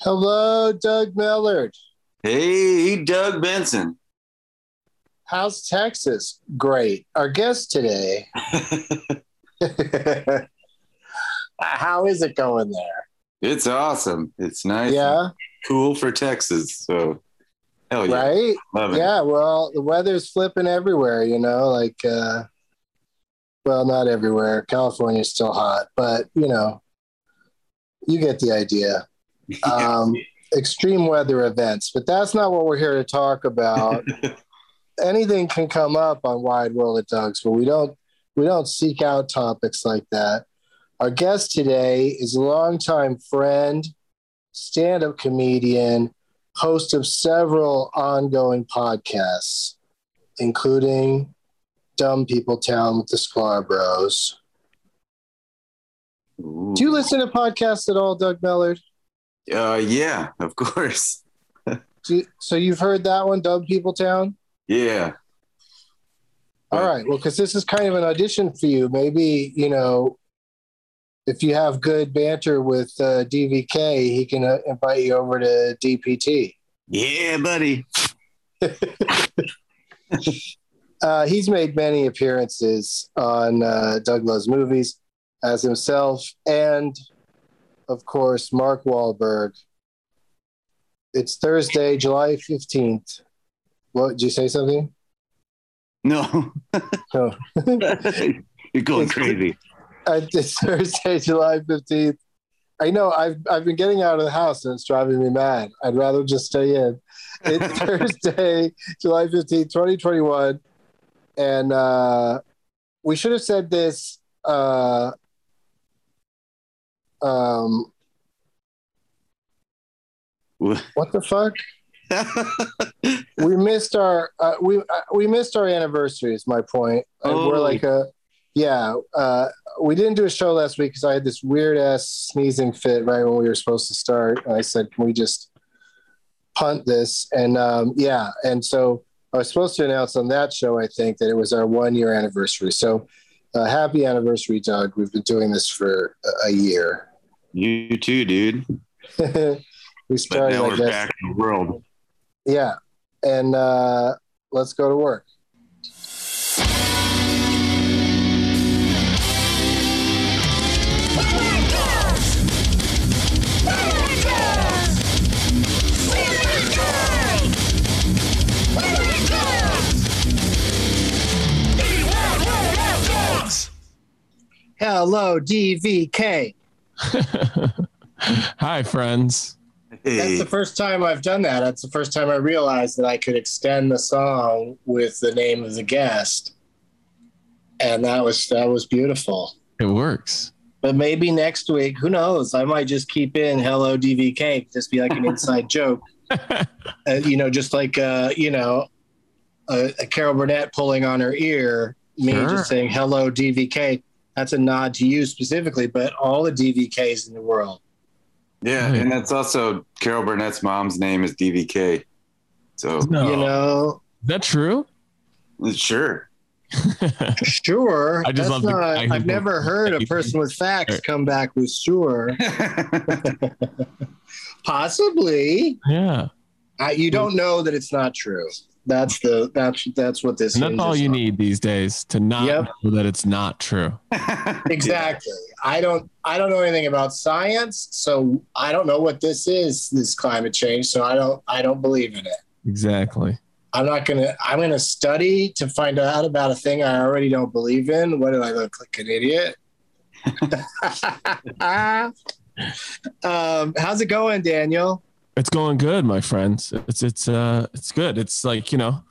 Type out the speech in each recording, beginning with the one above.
Hello, Doug Mellard. Hey, Doug Benson. How's Texas? Great. Our guest today. How is it going there? it's awesome. It's nice. Yeah, Cool for Texas. So, hell yeah. right? Love it. Yeah, well, the weather's flipping everywhere, you know, like, uh, well, not everywhere. California's still hot, but, you know, you get the idea. Um, extreme weather events, but that's not what we're here to talk about. anything can come up on Wide World of Doug's, but we don't we don't seek out topics like that. Our guest today is a longtime friend, stand-up comedian, host of several ongoing podcasts, including Dumb People Town with the Scarboroughs. Ooh. Do you listen to podcasts at all, Doug Mellard? Uh, yeah, of course. You- so you've heard that one, Dumb People Town? Yeah. All right. Well, because this is kind of an audition for you. Maybe, you know, if you have good banter with uh, DVK, he can uh, invite you over to DPT. Yeah, buddy. Uh, he's made many appearances on uh, Doug Loves Movies as himself and, of course, Mark Wahlberg. It's Thursday, July 15th. What, did you say something? No. No. You're going crazy. It's Thursday, July 15th. I know I've I've been getting out of the house and it's driving me mad. I'd rather just stay in. It's Thursday, July 15th, 2021. And uh, we should have said this uh, um, what the fuck? we missed our uh, we uh, we missed our anniversary is my point And we're Oh. like a yeah uh we didn't do a show last week because i had this weird ass sneezing fit right when we were supposed to start and i said can we just punt this and um yeah and so i was supposed to announce on that show i think that it was our one year anniversary so uh, happy anniversary doug we've been doing this for a, a year you too, dude. we But started now we're back in the world. Yeah. And uh, let's go to work. Hello, DVK. Hi, friends. That's the first time I've done that. That's the first time I realized that I could extend the song with the name of the guest. And that was that was beautiful. It works. But maybe next week, who knows? I might just keep in "Hello DVK," just be like an inside joke, uh, you know, just like uh, you know, a, a Carol Burnett pulling on her ear, me Sure. just saying "Hello DVK." That's a nod to you specifically, but all the DVKs in the world. yeah, and that's also Carol Burnett's mom's name is DVK. So, No. You know, Is that true? sure. sure. I just That's love the- not, I I've never heard a person with facts Sure. come back with sure. Possibly. yeah. Uh, you don't know that it's not true. That's the that's that's what this And that's all you on. need these days to not Yep. know that it's not true. Exactly. I don't I don't know anything about science, so I don't know what this is, this climate change, so I don't I don't believe in it. Exactly. I'm not gonna I'm gonna study to find out about a thing I already don't believe in. What do I look like an idiot? um, how's it going, Daniel? It's going good, my friends. It's it's uh it's good. It's like, you know,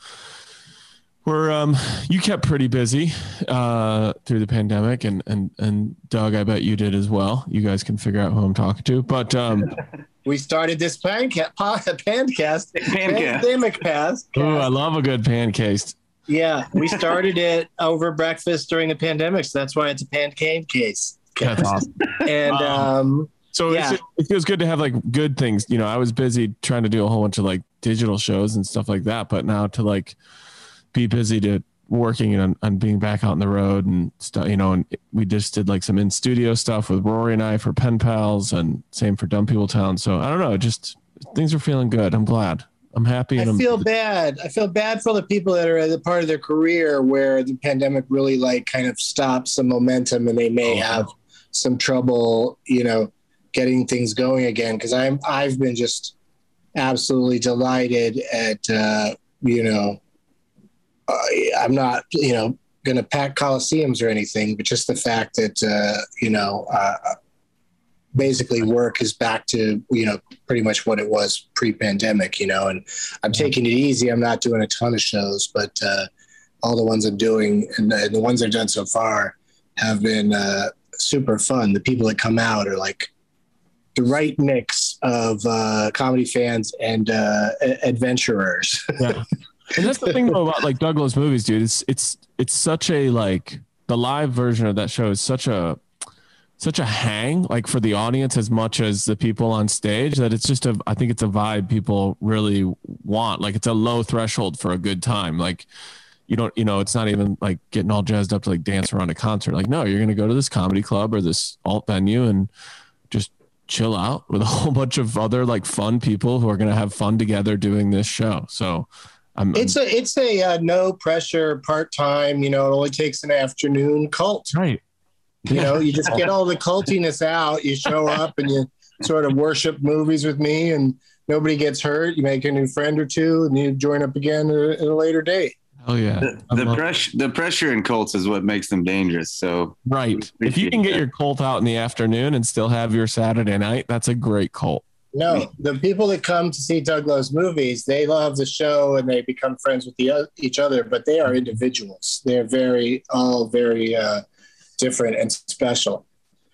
we're um you kept pretty busy uh through the pandemic and and and Doug, I bet you did as well. You guys can figure out who I'm talking to. But um We started this panca- pancast, Pancast. pandemic pass. ooh, I love a good pancake. Yeah, we started it over breakfast during the pandemic, so that's why it's a pancake case. That's awesome. And um, So Yeah. it's, it feels good to have like good things. You know, I was busy trying to do a whole bunch of like digital shows and stuff like that, but now to like be busy to working and on being back out on the road and stuff, you know, and we just did like some in studio stuff with Rory and I for Pen Pals and same for Dumb People Town. So I don't know, just things are feeling good. I'm glad. I'm happy. I And I'm, feel bad. I feel bad for the people that are at the part of their career where the pandemic really like kind of stops some momentum and they may Oh. have some trouble, you know, getting things going again. Cause I'm, I've been just absolutely delighted at, uh, you know, I, I'm not, you know, going to pack coliseums or anything, but just the fact that, uh, you know, uh, basically work is back to, you know, pretty much what it was pre-pandemic, you know, and I'm taking it easy. I'm not doing a ton of shows, but uh, all the ones I'm doing and, and the ones I've done so far have been uh, super fun. The people that come out are like the right mix of uh, comedy fans and uh, adventurers. yeah. And that's the thing though about like Doug Loves Movies, dude. It's it's it's such a like the live version of that show is such a such a hang like for the audience as much as the people on stage that it's just a I think it's a vibe people really want. Like it's a low threshold for a good time. Like you don't you know it's not even like getting all jazzed up to like dance around a concert. Like no, you're gonna go to this comedy club or this alt venue and chill out with a whole bunch of other like fun people who are gonna have fun together doing this show. So I'm, I'm- It's a it's a uh, no pressure part time. You know, it only takes an afternoon cult. right. You know, you just get all the cultiness out. You show up and you sort of worship movies with me, and nobody gets hurt. You make a new friend or two, and you join up again at a, at a later date. Oh yeah. The, the pressure, the pressure in cults is what makes them dangerous. So right. If you can get that. your cult out in the afternoon and still have your Saturday night, that's a great cult. No, the people that come to see Doug Loves Movies, they love the show and they become friends with the, each other, but they are individuals. They're very, all very uh, different and special.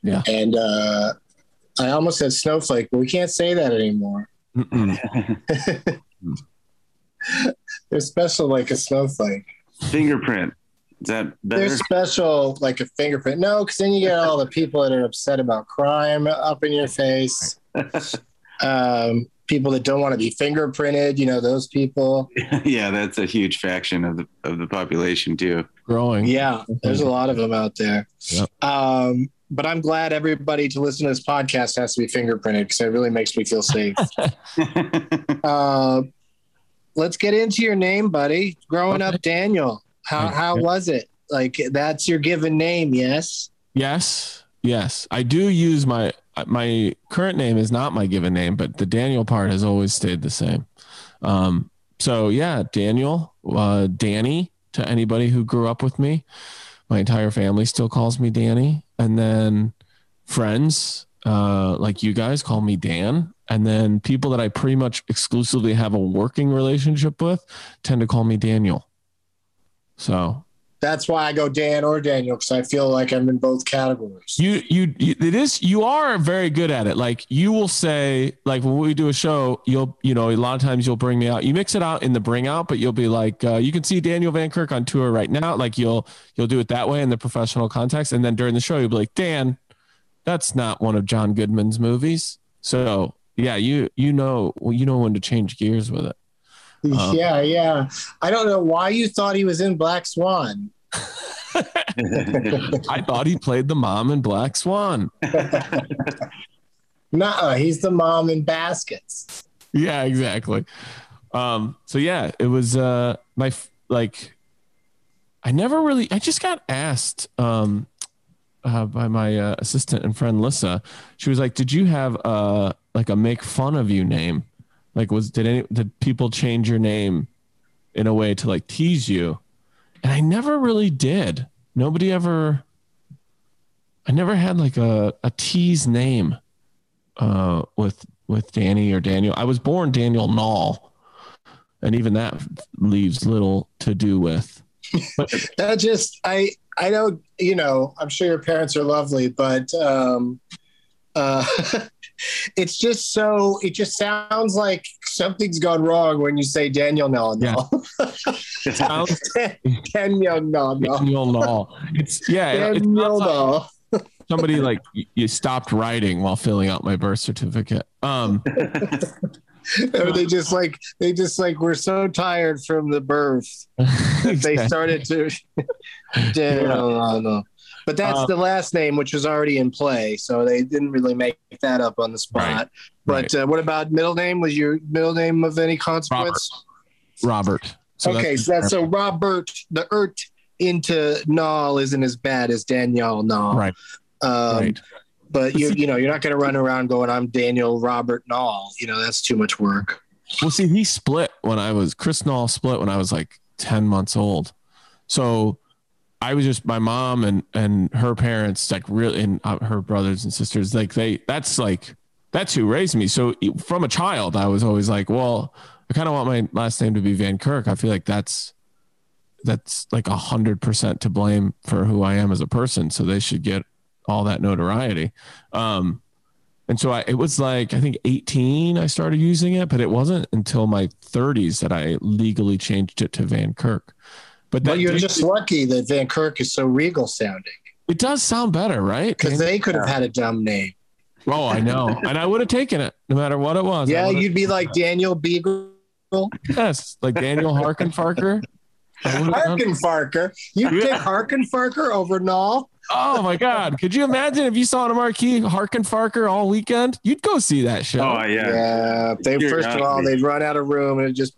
Yeah. And uh, I almost said snowflake, but we can't say that anymore. They're special like a snowflake. fingerprint. Is that better? They're special like a fingerprint. No, because then you get all the people that are upset about crime up in your face. Um, people that don't want to be fingerprinted, you know, those people. yeah, that's a huge faction of the of the population too. Growing. Yeah, there's a lot of them out there. Yep. Um, but I'm glad everybody to listen to this podcast has to be fingerprinted because it really makes me feel safe. uh, let's get into your name, buddy. Growing Okay. up, Daniel. How Okay. how was it? Like that's your given name, yes? Yes. Yes. I do use my my current name is not my given name, but the Daniel part has always stayed the same. Um, so yeah, Daniel, uh, Danny to anybody who grew up with me. My entire family still calls me Danny. And then friends, uh, like you guys call me Dan. And then people that I pretty much exclusively have a working relationship with tend to call me Daniel. So That's why I go Dan or Daniel because I feel like I'm in both categories. you, you you it is you are very good at it. Like you will say like when we do a show you'll you know a lot of times you'll bring me out. You mix it out in the bring out but you'll be like uh, you can see daniel van kirk on tour right now. Like you'll you'll do it that way in the professional context. And then during the show you'll be like dan that's not one of john goodman's movies. So yeah you you know well, you know when to change gears with it Um, yeah, yeah. I don't know why you thought he was in Black Swan. i thought he played the mom in black swan Nuh-uh, he's the mom in Baskets. Yeah, exactly. Um, so yeah, it was uh my like I never really I just got asked um uh, by my uh, assistant and friend Lissa. She was like, "Did you have uh like a make fun of you name? Like was did any did people change your name in a way to like tease you?" And I never really did. Nobody ever I never had like a a tease name uh with with Danny or Daniel. I was born Daniel Nall and even that leaves little to do with. That just I I don't you know I'm sure your parents are lovely, but um, uh, it's just so it just sounds like something's gone wrong when you say Daniel no no sounds Daniel no no Daniel Nall. It's yeah, it- it Daniel sounds like somebody like you stopped writing while filling out my birth certificate. Um Or they just like they just like were so tired from the birth that they started to no no. But that's Um, the last name, which was already in play, so they didn't really make that up on the spot. Right, But uh, what about middle name? Was your middle name of any consequence? Robert. So okay, that's- so that's so Robert the Ert into Nall isn't as bad as Danielle Nall. Right. Um, right. But you you know you're not going to run around going I'm Daniel Robert Nall. You know that's too much work. Well, see, he split when I was Chris Nall split when I was like ten months old. So I was just my mom and and her parents like really and uh, her brothers and sisters like they that's like that's who raised me. So from a child, I was always like, well, I kind of want my last name to be Van Kirk. I feel like that's that's like a hundred percent to blame for who I am as a person. So they should get all that notoriety. Um, and so I, it was like, I think 18, I started using it, but it wasn't until my 30s that I legally changed it to Van Kirk. But But you're did- just lucky that Van Kirk is so regal sounding it does sound better, right? because they could have had a dumb name. oh, I know. and I would have taken it no matter what it was. Yeah, you'd be like Daniel Beagle. yes, like Daniel Harkenfarker. Farker. would've. You pick Harkin Farker over Nall. Oh my God. Could you imagine if you saw on a marquee Harkenfarker all weekend? You'd go see that show. Oh yeah. Yeah. They You're first of all be. they'd run out of room and it'd just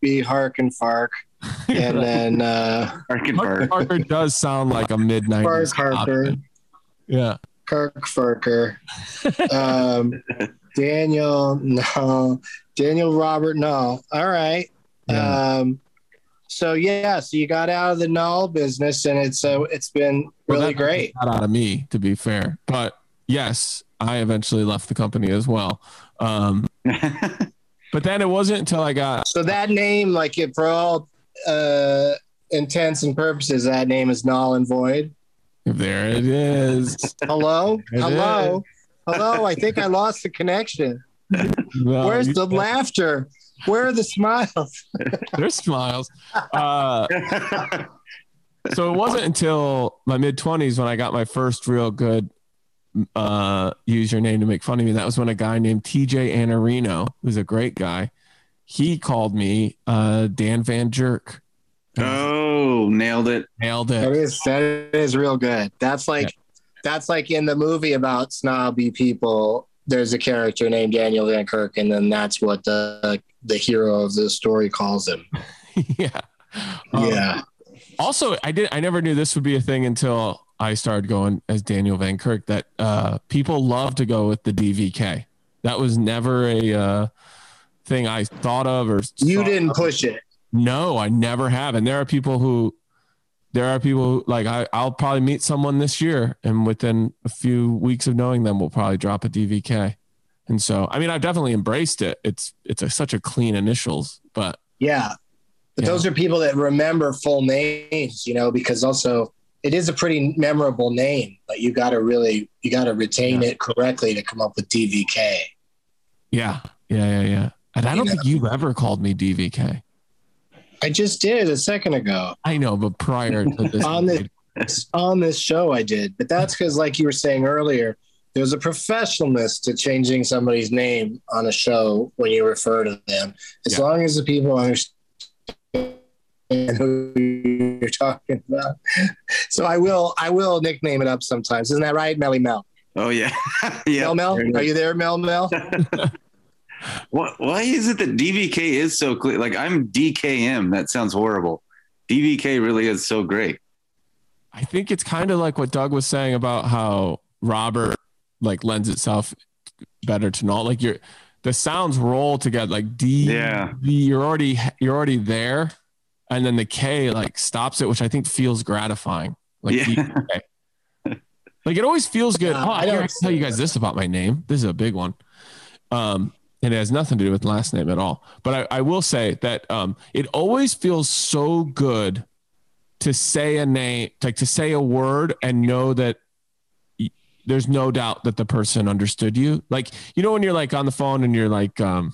be Harkenfark. And then uh Arkin Park. Harkenfarker does sound like a midnight. 90s. Harker. Yeah. Kirk Farker. Um Daniel, no. Daniel Robert, no. All right. Yeah. Um so yeah, so you got out of the null business and it's uh, it's been really that- great. Not out of me, to be fair. But yes, I eventually left the company as well. Um, but then it wasn't until I got So that name, like it for all uh intents and purposes, that name is null and void. there it is. Hello? It Hello? Hello? I think I lost the connection. No, Where's the laughter? Where are the smiles? There's smiles. Uh, so it wasn't until my mid 20s when I got my first real good uh, use your name to make fun of me. That was when a guy named TJ Anarino, who's a great guy, he called me uh, Dan Van Jerk. oh, nailed it. Nailed it. it. is that is real good. That's like that's like in the movie about snobby people. There's a character named Daniel Van Kirk, and then that's what the the hero of the story calls him. yeah. Um, yeah. also i did i never knew this would be a thing until i started going as daniel van kirk that uh people love to go with the dvk that was never a uh thing i thought of or You didn't push it. no i never have and there are people who there are people like I, i'll probably meet someone this year and within a few weeks of knowing them we'll probably drop a dvk and so i mean i've definitely embraced it it's it's a, such a clean initials but Yeah. But Yeah. those are people that remember full names, you know, because also it is a pretty memorable name, but you got to really, you got to retain it correctly to come up with DVK. yeah yeah yeah yeah and i don't know. think you've ever called me dvk I just did a second ago. I know, but prior to this, On the- on this show I did, but that's because, like you were saying earlier, there's a professionalness to changing somebody's name on a show when you refer to them. As Yeah. long as the people understand who you're talking about. So I will, I will nickname it up sometimes. Isn't that right, Melly Mel? Oh yeah. yeah. Mel Mel, are you there, Mel Mel? What, why is it that DVK is so clear? Like I'm DKM. That sounds horrible. DVK really is so great. I think it's kind of like what Doug was saying about how Robert like lends itself better to not like your the sounds roll together like D Yeah. V, you're already you're already there and then the K like stops it which I think feels gratifying like Yeah. DK. like it always feels good Uh, oh I I don't can tell you guys this about my name this is a big one um and it has nothing to do with last name at all. But I, I will say that um it always feels so good to say a name like to say a word and know that y- there's no doubt that the person understood you. Like you know when you're like on the phone and you're like um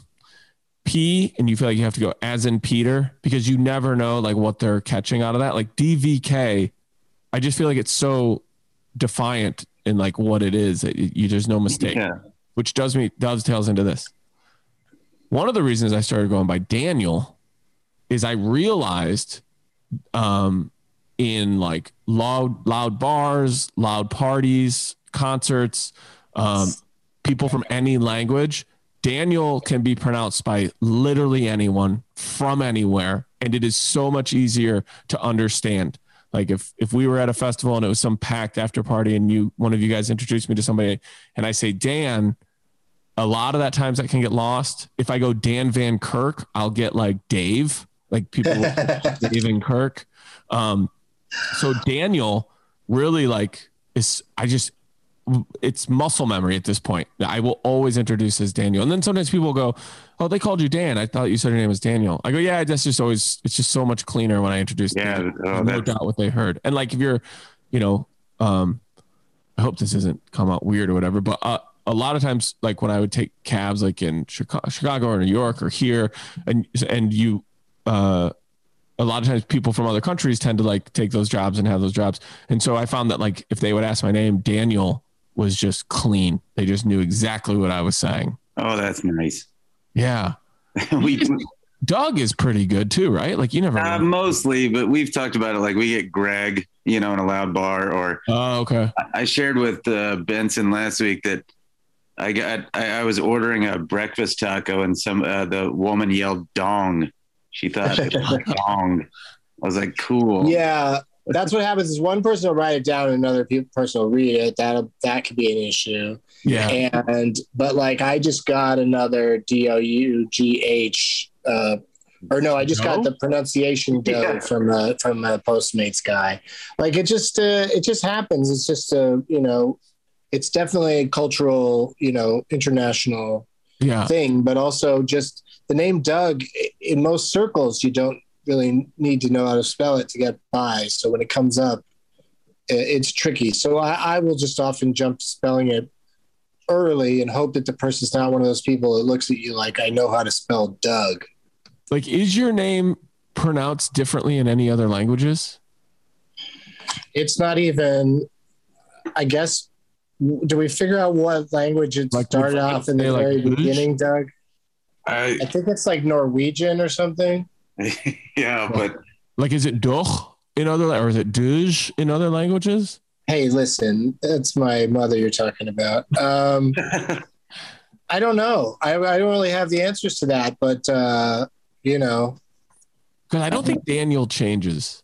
p and you feel like you have to go as in peter? Because you never know like what they're catching out of that. Like dvk i just feel like it's so defiant in like what it is you, you- there's no mistake. Yeah. which does me dovetails into this. One of the reasons I started going by Daniel is I realized um, in like loud loud bars, loud parties, concerts, um, people from any language, Daniel can be pronounced by literally anyone from anywhere, and it is so much easier to understand. Like if if we were at a festival and it was some packed after party, and you one of you guys introduced me to somebody, and I say Dan, a lot of that times that can get lost. If I go Dan Van Kirk, I'll get like Dave, like people Dave and Kirk. Um, so Daniel really like is I just it's muscle memory at this point. I will always introduce as Daniel. And then sometimes people go, Oh, they called you Dan. I thought you said your name was Daniel. I go, Yeah, that's just always it's just so much cleaner when I introduce Yeah, Dan. oh, no doubt what they heard. And like if you're, you know, um I hope this doesn't come out weird or whatever, but uh, a lot of times, like when I would take cabs, like in Chicago, Chicago or New York or here, and and you, uh, a lot of times people from other countries tend to like take those jobs and have those jobs, and so I found that like if they would ask my name, Daniel was just clean. They just knew exactly what I was saying. Oh, that's nice. Yeah, we Doug is pretty good too, right? Like you never. uh, mostly, but we've talked about it. Like we get Greg, you know, in a loud bar, or oh, okay. I shared with uh, Benson last week that I got I, I was ordering a breakfast taco and some uh, the woman yelled dong. She thought it was dong. I was like, cool. Yeah, that's what happens. Is one person will write it down, and another person will read it. That that could be an issue. Yeah. And but like I just got another D O U G H. Uh, or no, I just got the pronunciation dough Yeah. from uh, from a Postmates guy. Like it just uh, it just happens. It's just a you know, it's definitely a cultural you know international Yeah. thing, but also just the name Doug in most circles, you don't really need to know how to spell it to get by. So when it comes up, it's tricky. So I, I will just often jump to spelling it early and hope that the person's not one of those people that looks at you like, I know how to spell Doug. Like, is your name pronounced differently in any other languages? It's not even, I guess, do we figure out what language it Like, started off in the like, very English? beginning, Doug? I, I think it's like Norwegian or something. yeah, but Like, is it doch in other, or is it duj in other languages? Hey, listen, that's my mother you're talking about. Um, I don't know. I, I don't really have the answers to that, but uh, you know, Because I don't think Daniel changes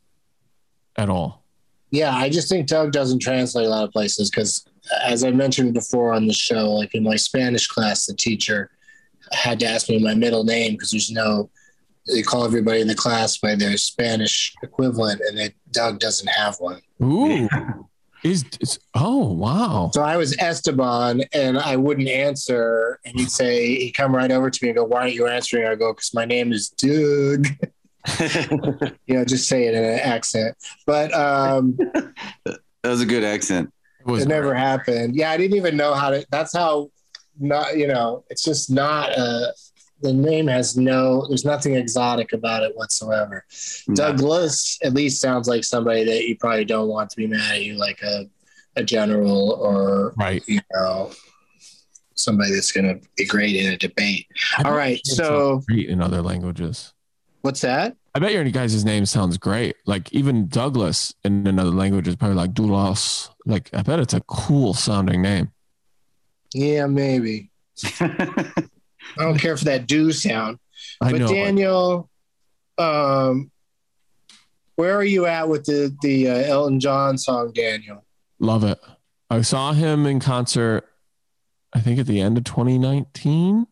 at all. yeah, I just think Doug doesn't translate a lot of places because, as I mentioned before on the show, like in my Spanish class, the teacher had to ask me my middle name because there's no. They call everybody in the class by their Spanish equivalent, and it, Doug doesn't have one. Ooh, is, is oh wow. So I was Esteban and I wouldn't answer. And he'd say, he'd come right over to me and go, Why aren't you answering? I go, Because my name is Doug. you know, just say it in an accent. But um, that was a good accent. It it never happened. Yeah, I didn't even know how to. That's how, not, you know, it's just not a. The name has no, there's nothing exotic about it whatsoever. Douglas at least sounds like somebody that you probably don't want to be mad at you, like a, a general or right. you know, somebody that's going to be great in a debate. All right, so- in other languages. What's that? I bet your guys' name sounds great. Like even Douglas in another language is probably like Doulos. Like I bet it's a cool sounding name. Yeah, maybe. I don't care for that do sound. I but know. Daniel, um, where are you at with the the uh, Elton John song, Daniel? Love it. I saw him in concert, I think at the end of 2019,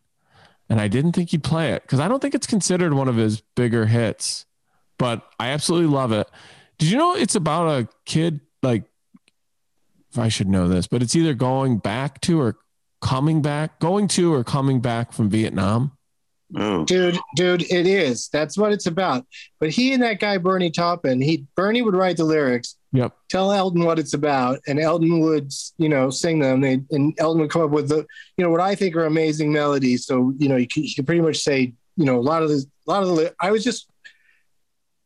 and I didn't think he'd play it because I don't think it's considered one of his bigger hits, but I absolutely love it. Did you know it's about a kid, like, I should know this, but it's either going back to or coming back, going to or coming back from Vietnam? Oh, Dude, dude, it is. That's what it's about. But he and that guy Bernie Taupin, he Bernie would write the lyrics, Yep. tell Elton what it's about, and Elton would, you know, sing them. They, and Elton would come up with the, you know, what I think are amazing melodies. So, you know, you can, you can pretty much say, you know, a lot of the, a lot of the. I was just,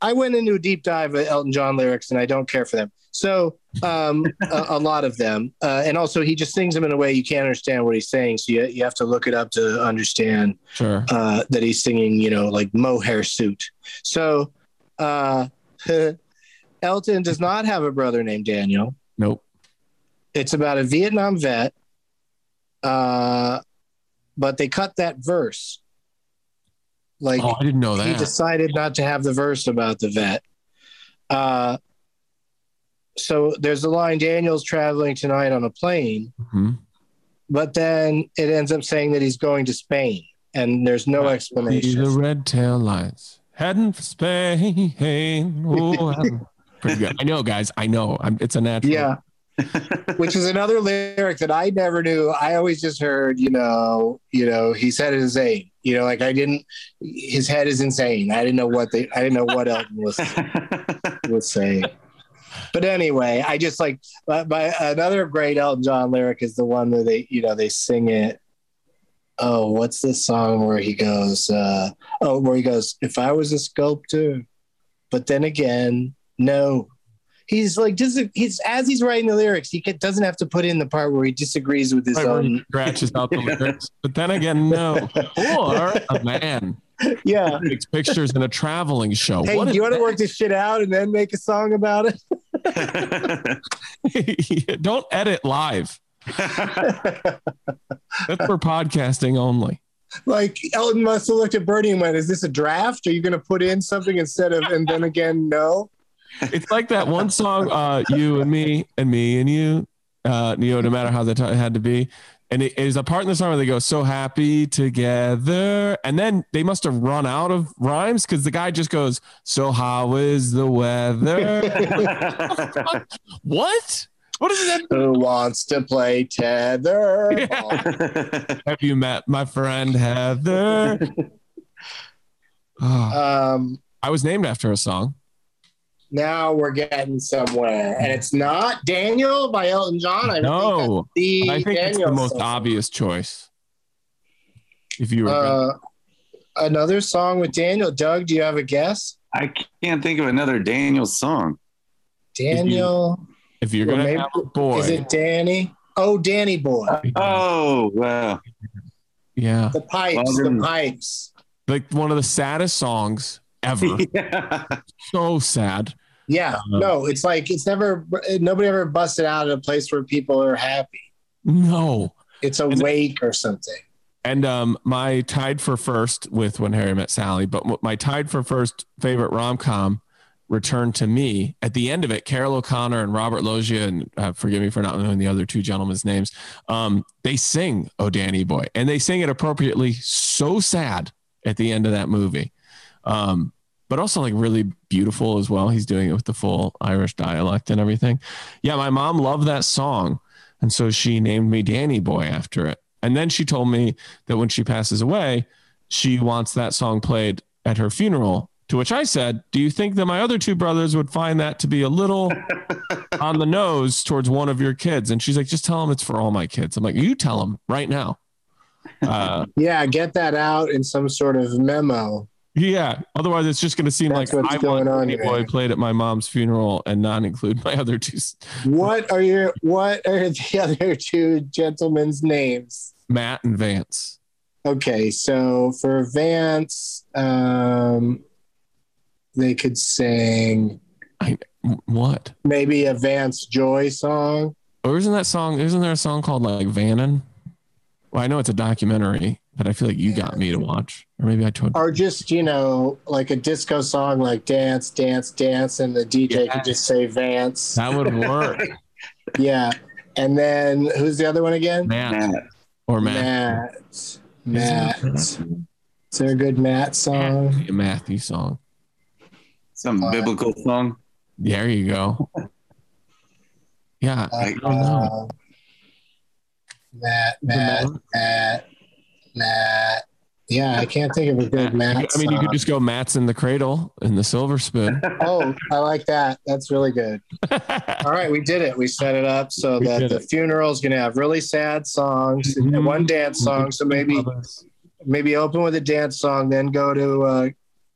I went into a deep dive of Elton John lyrics, and I don't care for them. So, um, a, a lot of them, uh, and also he just sings them in a way you can't understand what he's saying. So you, you have to look it up to understand Sure. uh, that he's singing, you know, like mohair suit. So uh, Elton does not have a brother named Daniel. Nope. It's about a Vietnam vet, uh, but they cut that verse. Like Oh, I didn't know that. he decided not to have the verse about the vet. Uh, so there's a line Daniel's traveling tonight on a plane, Mhm. but then it ends up saying that he's going to Spain, and there's no See explanation. the red tail lights heading for Spain. Oh. Pretty good. I know, guys. I know. I'm, it's a natural. Yeah. Which is another lyric that I never knew. I always just heard, you know, you know, he said it is insane. You know, like I didn't his head is insane. I didn't know what they I didn't know what Elton was was saying. But anyway, I just like my, my another great Elton John lyric is the one where they, you know, they sing it. Oh, what's this song where he goes, uh, oh, where he goes, if I was a sculptor, but then again, no, he's like just he's as he's writing the lyrics he doesn't have to put in the part where he disagrees with his Right, own scratches out the lyrics. But then again, no. Or a man yeah takes pictures in a traveling show. hey What you want to work this shit out and then make a song about it Don't edit live. That's for podcasting only. like elton must have looked at bernie and went is this a draft are you going to put in something instead of and then again no It's like that one song, uh, "You and Me and Me and You," uh, you know, no matter how the time had to be. And it is a part in the song where they go, "So happy together," and then they must have run out of rhymes because the guy just goes, "So how is the weather?" what? What is that? who wants to play tether Yeah. Have you met my friend Heather? Oh, um I was named after a song. Now we're getting somewhere and it's not daniel by elton john i No, think that's the I think it's the most song. obvious choice. If you were uh, another song with daniel doug do you have a guess I can't think of another Daniel song. daniel if you're gonna maybe- have a boy, Is it Danny? Oh, Danny boy. Oh, wow. yeah, The pipes, Well, the pipes. like one of the saddest songs ever. yeah. so sad. Yeah. Uh-huh. No, it's like it's never nobody ever busted out at a place where people are happy. No. It's a And- wake or something. And um, my tied for first with When Harry Met Sally, but my tied for first favorite rom com returned to me at the end of it. Carroll O'Connor and Robert Loggia, and uh, forgive me for not knowing the other two gentlemen's names. Um, they sing "Oh Danny Boy," and they sing it appropriately. So sad at the end of that movie, um, but also like really beautiful as well. He's doing it with the full Irish dialect and everything. Yeah, my mom loved that song, and so she named me Danny Boy after it. And then she told me that when she passes away, she wants that song played at her funeral. To which I said, Do you think that my other two brothers would find that to be a little on the nose towards one of your kids? And she's like, Just tell them it's for all my kids. I'm like, You tell them right now. Uh, Yeah, get that out in some sort of memo. Yeah. Otherwise, it's just going to seem That's like what's I going want here. Boy played at my mom's funeral and not include my other two, What are your what are the other two gentlemen's names? Matt and Vance. Okay, so for Vance, um, they could sing W- What? maybe a Vance Joy song. Or isn't that song? Isn't there a song called like Vannon? Well, I know it's a documentary. But I feel like you got me to watch, or maybe I told. or just you know like a disco song like dance dance dance and the dj could just say vance. That would work, yeah. And then who's the other one again? Matt. Or Matt. matt. Matt. Is there a good matt song? A Matthew song. Some biblical song. There you go. Yeah, I don't know. Uh, matt matt. Matt matt yeah i can't think of a good matt I mean, you could just go Matt's in the cradle in the silver spoon. oh i like that that's really good All right, we did it. We set it up so We that the it. funeral is going to have really sad songs Mhm. and one dance song. So maybe maybe open with a dance song, then go to uh,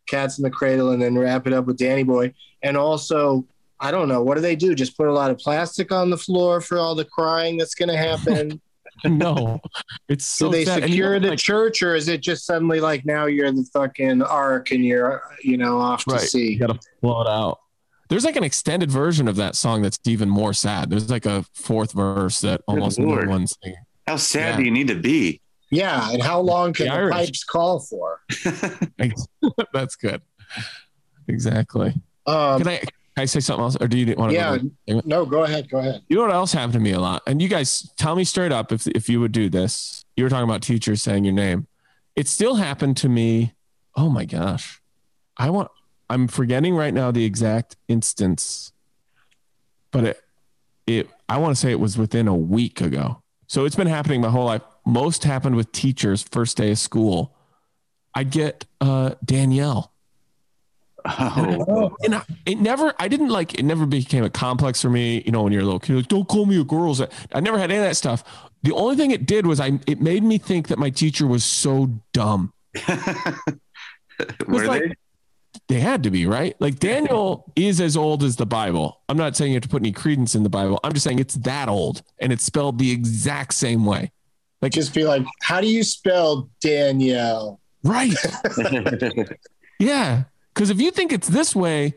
Cats in the Cradle, and then wrap it up with Danny Boy. And also, I don't know, what do they do? Just put a lot of plastic on the floor for all the crying that's going to happen? no, it's so do they sad. And you secure know, the like, church, or is it just suddenly like now you're in the fucking ark and you're you know off to sea? You gotta blow it out. There's like an extended version of that song that's even more sad. There's like a fourth verse that almost no Lord. one's singing. How sad Yeah. do you need to be? Yeah, and how long can The the, pipes call for? That's good. Exactly. Um, Can I can I say something else, or do you want to? yeah, no, go ahead, go ahead. You know what else happened to me a lot? And you guys tell me straight up if if you would do this. You were talking about teachers saying your name. It still happened to me. Oh my gosh. I want I'm forgetting right now the exact instance. But it it I want to say it was within a week ago. So it's been happening my whole life. Most happened with teachers first day of school. I get uh Danielle. Oh, And I, it never, I didn't like, it never became a complex for me. You know, when you're a little kid, like, don't call me a girl. I never had any of that stuff. The only thing it did was I, it made me think that my teacher was so dumb. were like- they? They had to be, right? Like Daniel is as old as the Bible. I'm not saying you have to put any credence in the Bible. I'm just saying it's that old and it's spelled the exact same way. Like, Just be like, how do you spell Danielle? right. Yeah. Cause if you think it's this way,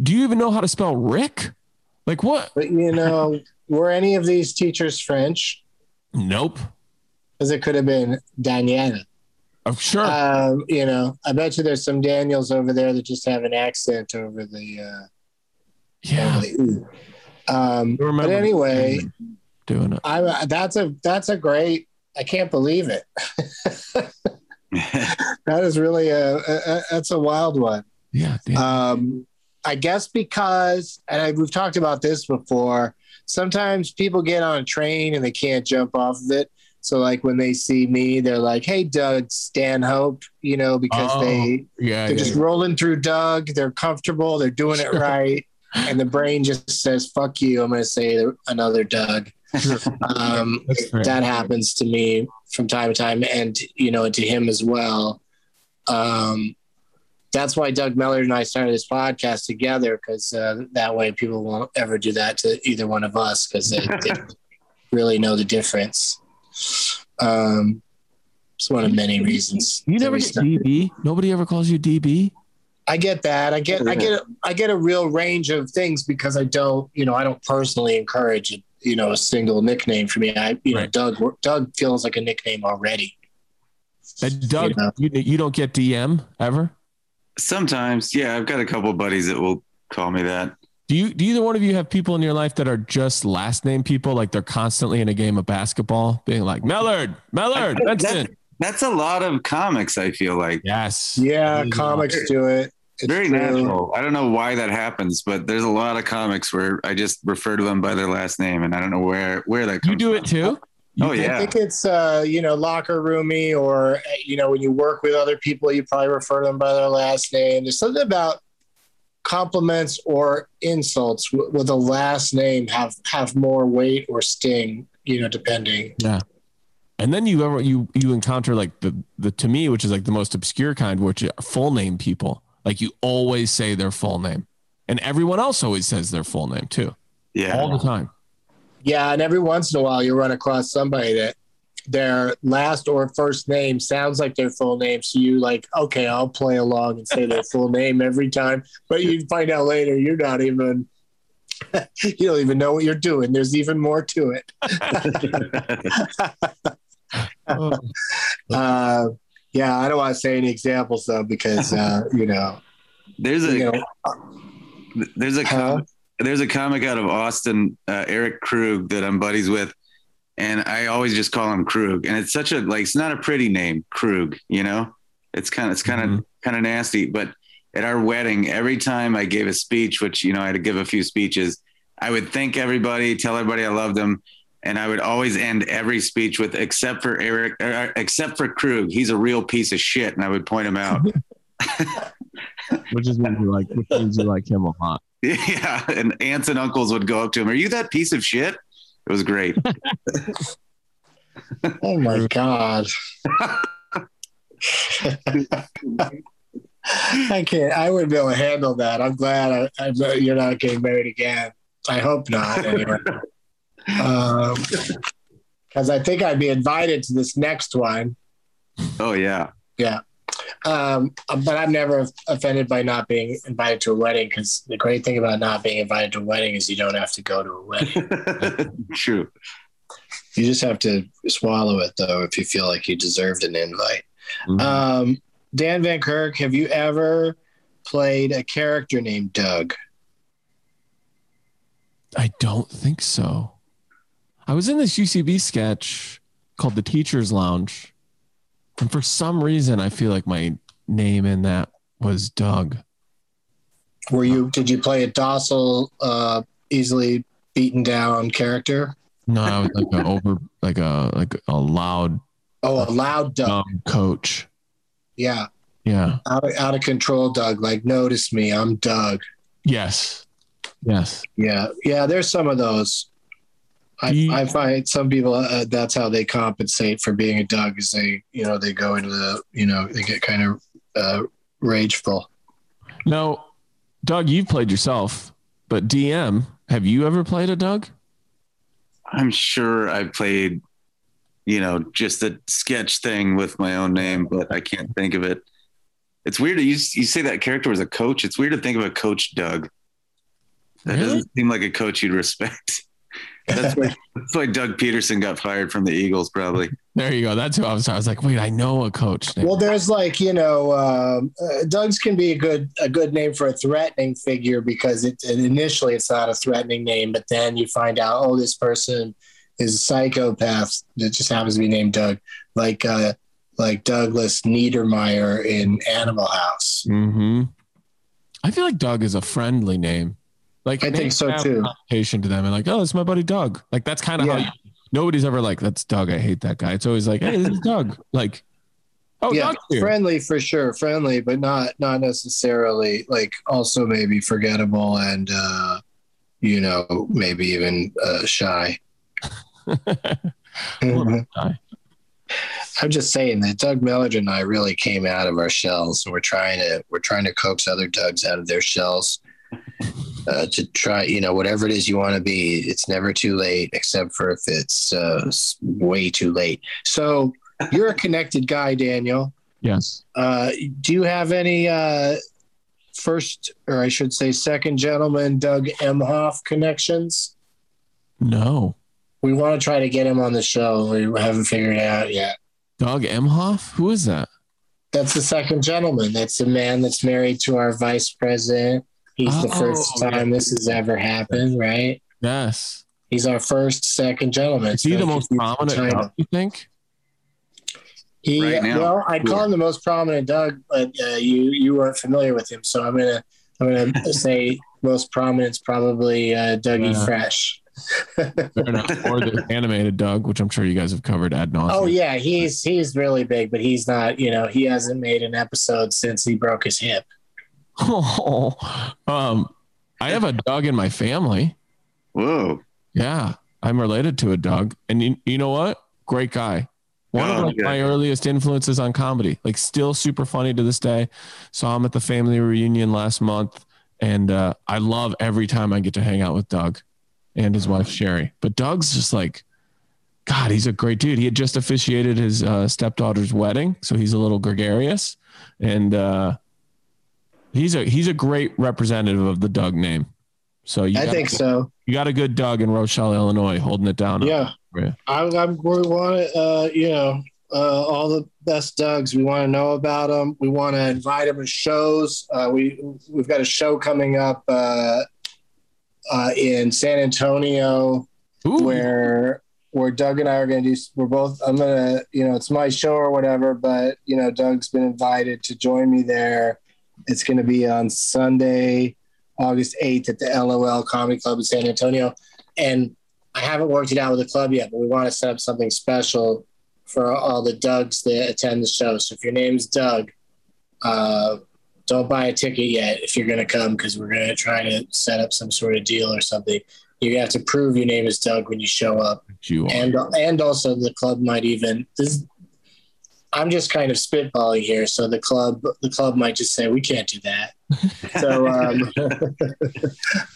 do you even know how to spell Rick? Like what? But you know, were any of these teachers French? Nope. Because it could have been Danielle. Oh, sure. Um, you know, I bet you there's some Daniels over there that just have an accent over the. Uh, yeah. over the. Um, but anyway, doing it. I that's a that's a great. I can't believe it. that is really a, a, a that's a wild one. Yeah. Um, I guess because, and I, we've talked about this before, sometimes people get on a train and they can't jump off of it. So, like when they see me, they're like, "Hey, Doug Stanhope," you know, because Oh, they yeah. they're yeah, just yeah. rolling through Doug. They're comfortable. They're doing it right, and the brain just says, "Fuck you." I'm going to say another Doug. Um, that happens to me from time to time and you know to him as well um that's why doug mellard and i started this podcast together because uh, that way people won't ever do that to either one of us because they, they really know the difference um it's one of many reasons You never get. DB. Nobody ever calls you DB. I get that. I get, I get, I get a real range of things because I don't, you know, I don't personally encourage, you know, a single nickname for me. I, you know, Doug, Doug feels like a nickname already. And Doug, You know. you, you don't get DM ever. Sometimes, yeah, I've got a couple buddies that will call me that. Do you? Do either one of you have people in your life that are just last name people? Like they're constantly in a game of basketball, being like Mellard, Mellard, Benson. That's a lot of comics. I feel like Yes. Yeah, Yeah. comics do it. It's very true. natural. I don't know why that happens, but there's a lot of comics where I just refer to them by their last name, and I don't know where where that comes. You do it from. Too. Oh I think it's uh, you know, locker roomy or you know, when you work with other people, you probably refer to them by their last name. There's something about compliments or insults w- with a last name have have more weight or sting, you know, depending. Yeah. And then you ever you you encounter like the the to me, which is like the most obscure kind, which are full name people. Like you always say their full name, and everyone else always says their full name too, yeah. all the time. Yeah, and every once in a while you run across somebody that their last or first name sounds like their full name. So you like, okay, I'll play along and say their full name every time. But you find out later you're not even you don't even know what you're doing. There's even more to it. Uh, yeah, I don't want to say any examples though because uh, you know, There's a you know, there's a? There's a comic out of Austin, uh, Eric Krug, that I'm buddies with, and I always just call him Krug, and it's such a like it's not a pretty name, Krug. You know, it's kind of it's kind of Mhm. kind of nasty. But at our wedding, every time I gave a speech, which you know I had to give a few speeches, I would thank everybody, tell everybody I loved them. And I would always end every speech with, except for Eric, uh, except for Krug, he's a real piece of shit. And I would point him out. which is you like which means you like him a lot. Yeah, and aunts and uncles would go up to him. Are you that piece of shit? It was great. oh my god. I can't. I wouldn't be able to handle that. I'm glad I, I, you're not getting married again. I hope not. Anyway, um, because I think I'd be invited to this next one. Oh yeah, Yeah. Um, but I'm never offended by not being invited to a wedding because the great thing about not being invited to a wedding is you don't have to go to a wedding. true. you just have to swallow it though if you feel like you deserved an invite. Mhm. Um, Dan Van Kirk, have you ever played a character named Doug? I don't think so. I was in this UCB sketch called The Teacher's Lounge. And for some reason, I feel like my name in that was Doug. Were you? Did you play a docile, uh, easily beaten down character? No, I was like a over, like a like a loud Oh, a loud Doug. coach. Yeah, Yeah. out of, out of control Doug. Like, notice me, I'm Doug. Yes. Yes. Yeah, yeah. There's some of those. I, He- I find some people uh, that's how they compensate for being a Doug is they you know they go into the you know they get kind of uh, rageful. Now, Doug, you've played yourself, but DM, have you ever played a Doug? I'm sure I've played, you know, just a sketch thing with my own name, but I can't think of it. It's weird. You you say that character was a coach. It's weird to think of a coach Doug. That Really? doesn't seem like a coach you'd respect. That's why, that's why Doug Pederson got fired from the Eagles, probably. There you go. That's who I was. I was like, wait, I know a coach. name. Well, there's like you know, um, uh, Doug's can be a good a good name for a threatening figure because it initially it's not a threatening name, but then you find out oh this person is a psychopath that just happens to be named Doug, like uh, like Douglas Niedermeyer in Animal House. hmm I feel like Doug is a friendly name. Like I think so, too. Patient to them and like, oh, it's my buddy Doug. Like that's kind of how Yeah. you, nobody's ever like, that's Doug. I hate that guy. It's always like, hey, this is Doug. Like, oh, yeah, friendly for sure, friendly, but not not necessarily like also maybe forgettable and uh, you know maybe even uh, shy. Mhm. shy. I'm just saying that Doug Mellard and I really came out of our shells, and we're trying to we're trying to coax other Dougs out of their shells uh, to try, you know, whatever it is you want to be. It's never too late, except for if it's uh, way too late. So you're a connected guy, Daniel. yes. Uh, do you have any uh, first, or I should say, second gentleman Doug Emhoff connections? No. We want to try to get him on the show. We haven't figured it out yet. Doug Emhoff? Who is that? That's the second gentleman. That's the man that's married to our vice president. He's the Oh, first time this has ever happened, right? Yes. He's our first second gentleman. Is he So the most could be prominent China. Doug, you think? He, Right well, I'd call him the most prominent Doug, but uh, you you weren't familiar with him, so I'm gonna I'm gonna say most prominent's probably uh, Dougie Yeah. Fresh. Fair enough. Or the animated Doug, which I'm sure you guys have covered ad nauseum. Oh yeah, he's he's really big, but he's not. You know, he hasn't made an episode since he broke his hip. Um, I have a dog in my family. Whoa. Yeah, I'm related to a dog, and you, you know what? Great guy. One of Oh, like, good. my earliest influences on comedy. Like, still super funny to this day. Saw him at the family reunion last month, and uh, I love every time I get to hang out with Doug and his wife Sherry. But Doug's just like, God, he's a great dude. He had just officiated his uh, stepdaughter's wedding, so he's a little gregarious, and uh, he's a he's a great representative of the Doug name. So you I think so. you got a good Doug in Rochelle, Illinois, holding it down. Yeah. Yeah. I'm, I'm we want to, uh, you know, uh, all the best Dougs. We want to know about them. We want to invite them to shows. Uh, we we've got a show coming up uh, uh, in San Antonio Ooh. where where Doug and I are going to do. We're both. I'm gonna. You know, it's my show or whatever. But you know, Doug's been invited to join me there. It's going to be on Sunday, August 8th at the LOL Comedy Club in San Antonio, and I haven't worked it out with the club yet, but we want to set up something special for all the Dougs that attend the show. So if your name's Doug, uh, don't buy a ticket yet if you're going to come because we're going to try to set up some sort of deal or something. You have to prove your name is Doug when you show up, You and and also the club might even this. I'm just kind of spitballing here, so the club the club might just say we can't do that. So um,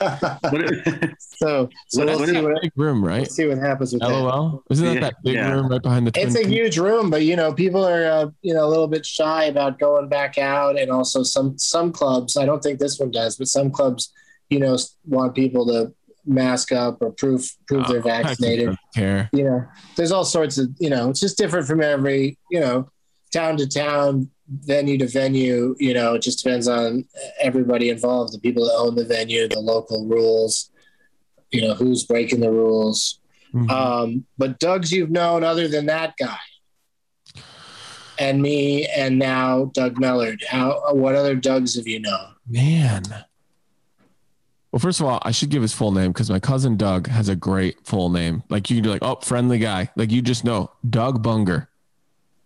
so so What- we'll see what big room, we'll right? see what happens with that. LOL. Isn't that Yeah, that big yeah. room right behind the? It's a Peaks? huge room, but you know, people are uh, you know a little bit shy about going back out, and also some some clubs. I don't think this one does, but some clubs, you know, want people to mask up or prove prove they're Oh, vaccinated. Care. You know, there's all sorts of you know, it's just different from every you know, town to town, venue to venue. You know, it just depends on everybody involved, the people that own the venue, the local rules. You know, who's breaking the rules. Mhm. Um, but Doug's you've known other than that guy and me, and now Doug Mellard. How? What other Dougs have you known? Man. Well, first of all, I should give his full name because my cousin Doug has a great full name. Like you can be like, oh, friendly guy. Like you just know Doug Bunger.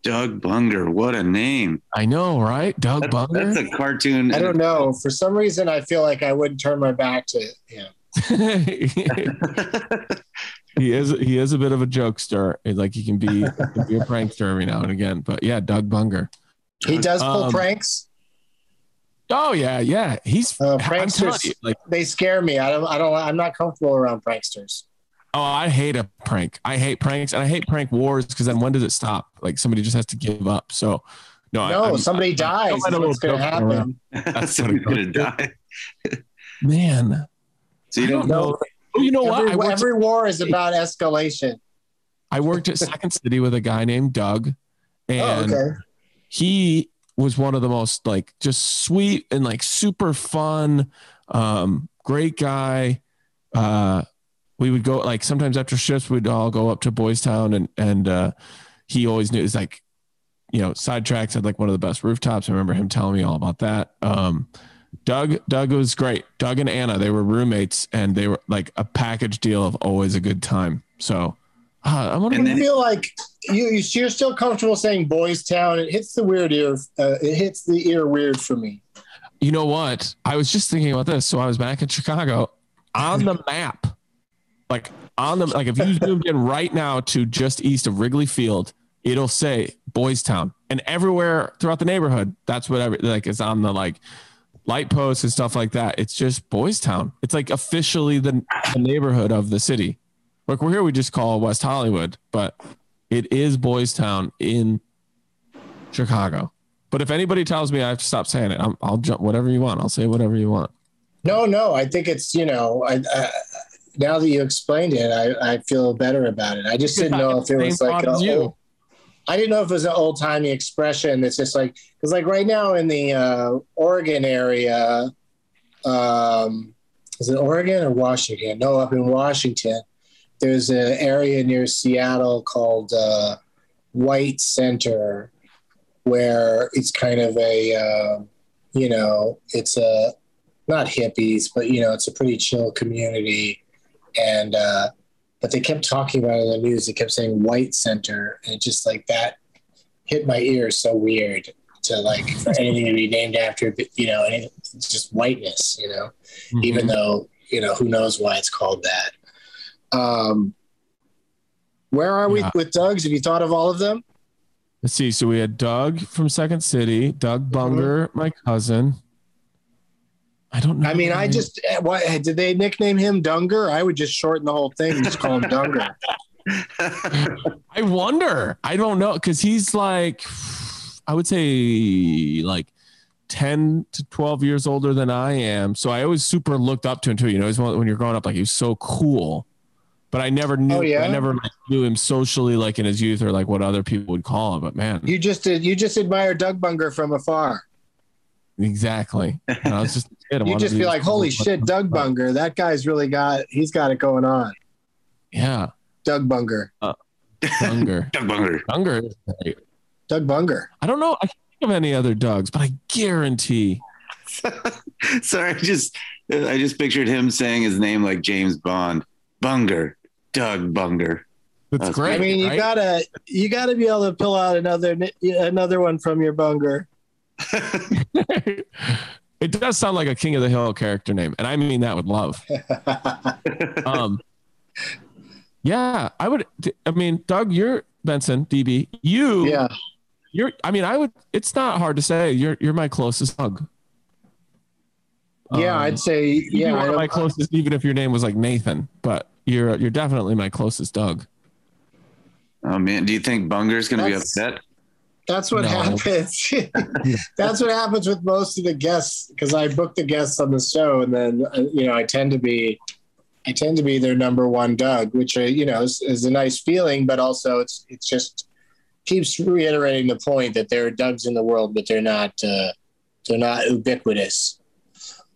Doug Bunger, what a name! I know, right? Doug That- Bunger. that's a cartoon. I don't know. For some reason, I feel like I wouldn't turn my back to him. he is he is a bit of a jokester. Like he can be, he can be a prankster every now and again. But yeah, Doug Bunger. He does pull Um, pranks. Oh yeah, yeah. He's Uh, I'm pranksters- you, like They scare me. I don't. I don't. I'm not comfortable around pranksters. oh, I hate a prank. I hate pranks and I hate prank wars because then when does it stop? Like somebody just has to give up. So no, No, I'm- somebody I'm- dies. I'm That's a what's going to happen. That's Somebody's gonna die. Man, So you don't don't know. Oh, you know what? Every, I every war is about escalation. I worked at Second City with a guy named Doug, and oh, okay. he was one of the most like just sweet and like super fun, um, great guy. Uh, we would go like sometimes after shifts, we'd all go up to Boys Town, and and uh, he always knew it's like, you know, Sidetracks had like one of the best rooftops. I remember him telling me all about that. Um, Doug, Doug was great. Doug and Anna, they were roommates, and they were like a package deal of always a good time. So, uh, I'm gonna. Then- feel like you, you you're still comfortable saying Boys Town. It hits the weird ear. Uh, it hits the ear weird for me. You know what? I was just thinking about this. So I was back in Chicago on the map, like on the like if you zoomed in right now to just east of Wrigley Field, it'll say Boys Town, and everywhere throughout the neighborhood, that's what every, like it's on the like light posts and stuff like that. It's just Boys Town. It's like officially the, the neighborhood of the city. Like we're here, we just call West Hollywood, but it is Boys Town in Chicago. But if anybody tells me I have to stop saying it, I'm, I'll jump whatever you want. I'll say whatever you want. No, no. I think it's you know. I, I now that you explained it, I, I feel better about it. I just didn't know if it was like a you. I didn't know if it was an old timey expression that's just like because like right now in the uh, Oregon area, um, is it Oregon or Washington? No, up in Washington, there's an area near Seattle called uh, White Center, where it's kind of a um you know it's a not hippies, but you know it's a pretty chill community, and uh, but they kept talking about it in the news. They kept saying White Center, and it just like that hit my ears so weird to like for anything to be named after you know it's just whiteness, you know, even though you know who knows why it's called that. Um, where are we Yeah. with Doug's? Have you thought of all of them? Let's see. So we had Doug from Second City, Doug mm-hmm. Bunger, my cousin. I don't know. I mean, I just eh, what eh, did they nickname him Dunger? I would just shorten the whole thing and just call him Dunger. I wonder. I don't know because he's like, I would say like 10 to 12 years older than I am. So I always super looked up to him too. You know, when you're growing up, like he was so cool. But I never knew. Oh, yeah? I never like, knew him socially, like in his youth, or like what other people would call him. But man, You just did. You just admire Doug Bunger from afar. exactly. And I was just kid. I You just to be as like, "Holy shit. Doug Bunger! That guy's really got. He's got it going on." Yeah, Doug Bunger. Uh, Bunger. Doug Bunger. Bunger. Doug Bunger. I don't know. I can't think of any other Dougs, but I guarantee. Sorry, I just I just pictured him saying his name like James Bond. Bunger. Doug Bunger. That's That's great. I mean, you right? gotta you gotta be able to pull out another another one from your Bunger. it does sound like a King of the Hill character name, and I mean that with love. Um, yeah, I would. I mean, Doug, you're Benson, DB. You, yeah. you're. I mean, I would. It's not hard to say. You're you're my closest hug. Yeah, Um, I'd say yeah. one I my closest, even if your name was like Nathan. But you're you're definitely my closest Doug. Oh man, do you think Bunger's gonna be upset? That's what No. happens. That's what happens with most of the guests because I book the guests on the show, and then uh, you know I tend to be, I tend to be their number one Doug, which uh, you know is, is a nice feeling, but also it's it's just keeps reiterating the point that there are Dougs in the world, but they're not uh, they're not ubiquitous.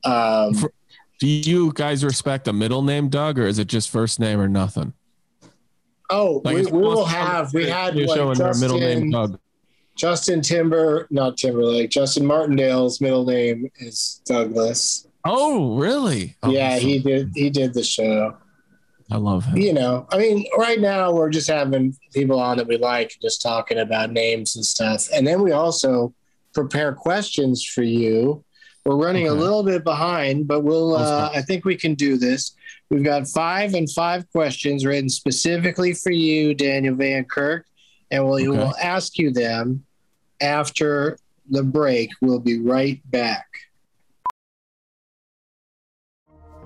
Um, For- Do you guys respect a middle name Doug, or is it just first name or nothing? oh, Like we, we will have we had you're like showing their middle name Doug. Justin Timber, not Timberlake, Justin Martindale's middle name is Douglas. Oh, really? Oh, yeah, he did. He did the show. I love him. You know, I mean, right now we're just having people on that we like, just talking about names and stuff, and then we also prepare questions for you. We're running a little bit behind, but we'll. Uh, I think we can do this. We've got five and five questions written specifically for you, Daniel Van Kirk, and we'll, Okay. we'll ask you them after the break. We'll be right back.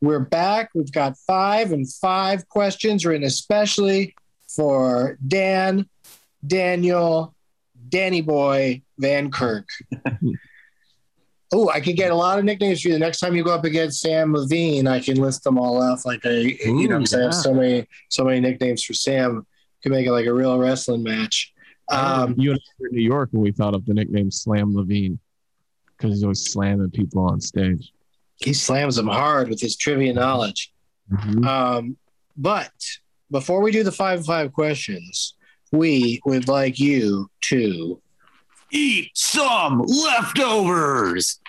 We're back. We've got five and five questions written especially for Dan, Daniel, Danny Boy, Van Kirk. oh, I could get a lot of nicknames for you. The next time you go up against Samm Levine, I can list them all off. Like a, you know, Ooh, 'cause I have so many, so many nicknames for Samm. Could make it like a real wrestling match. Um, you and I were in New York when we thought of the nickname Slam Levine because he's always slamming people on stage. He slams them hard with his trivia knowledge. Mhm. Um, but before we do the five and five questions, we would like you to Eat some leftovers.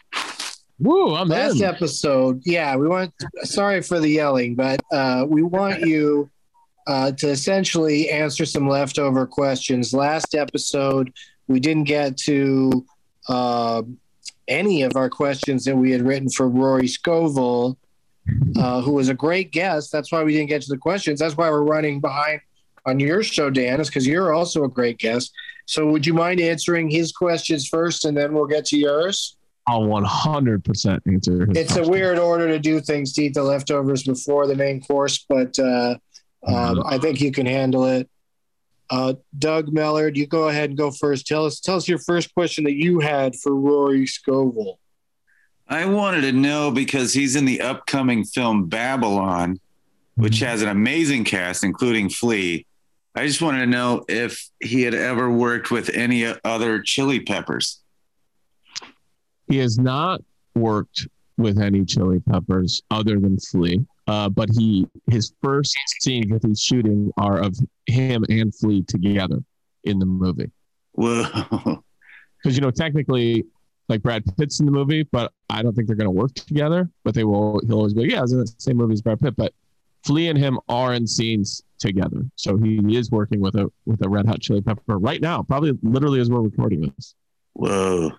Woo! I'm last in. episode. Yeah, we want. Sorry for the yelling, but uh, we want you uh, to essentially answer some leftover questions. Last episode, we didn't get to uh, any of our questions that we had written for Rory Scovel, uh, who was a great guest. That's why we didn't get to the questions. That's why we're running behind on your show, Dan, is because you're also a great guest. So, would you mind answering his questions first, and then we'll get to yours? I'll 100% answer. his It's a weird order to do things to eat the leftovers before the main course, but uh, um, I think you can handle it. Uh, Doug Mellard, you go ahead and go first. Tell us, tell us your first question that you had for Rory Scovel. I wanted to know because he's in the upcoming film Babylon, which has an amazing cast, including Flea. I just wanted to know if he had ever worked with any other chili peppers. He has not worked with any chili peppers other than Flea. Uh, but he his first scenes that he's shooting are of him and Flea together in the movie. Whoa. Because you know, technically, like Brad Pitt's in the movie, but I don't think they're going to work together. But they will. He'll always be like, yeah, I was in the same movie as Brad Pitt. But Flea and him are in scenes together, so he is working with a with a Red Hot Chili Pepper right now, probably literally as we're recording this. Whoa.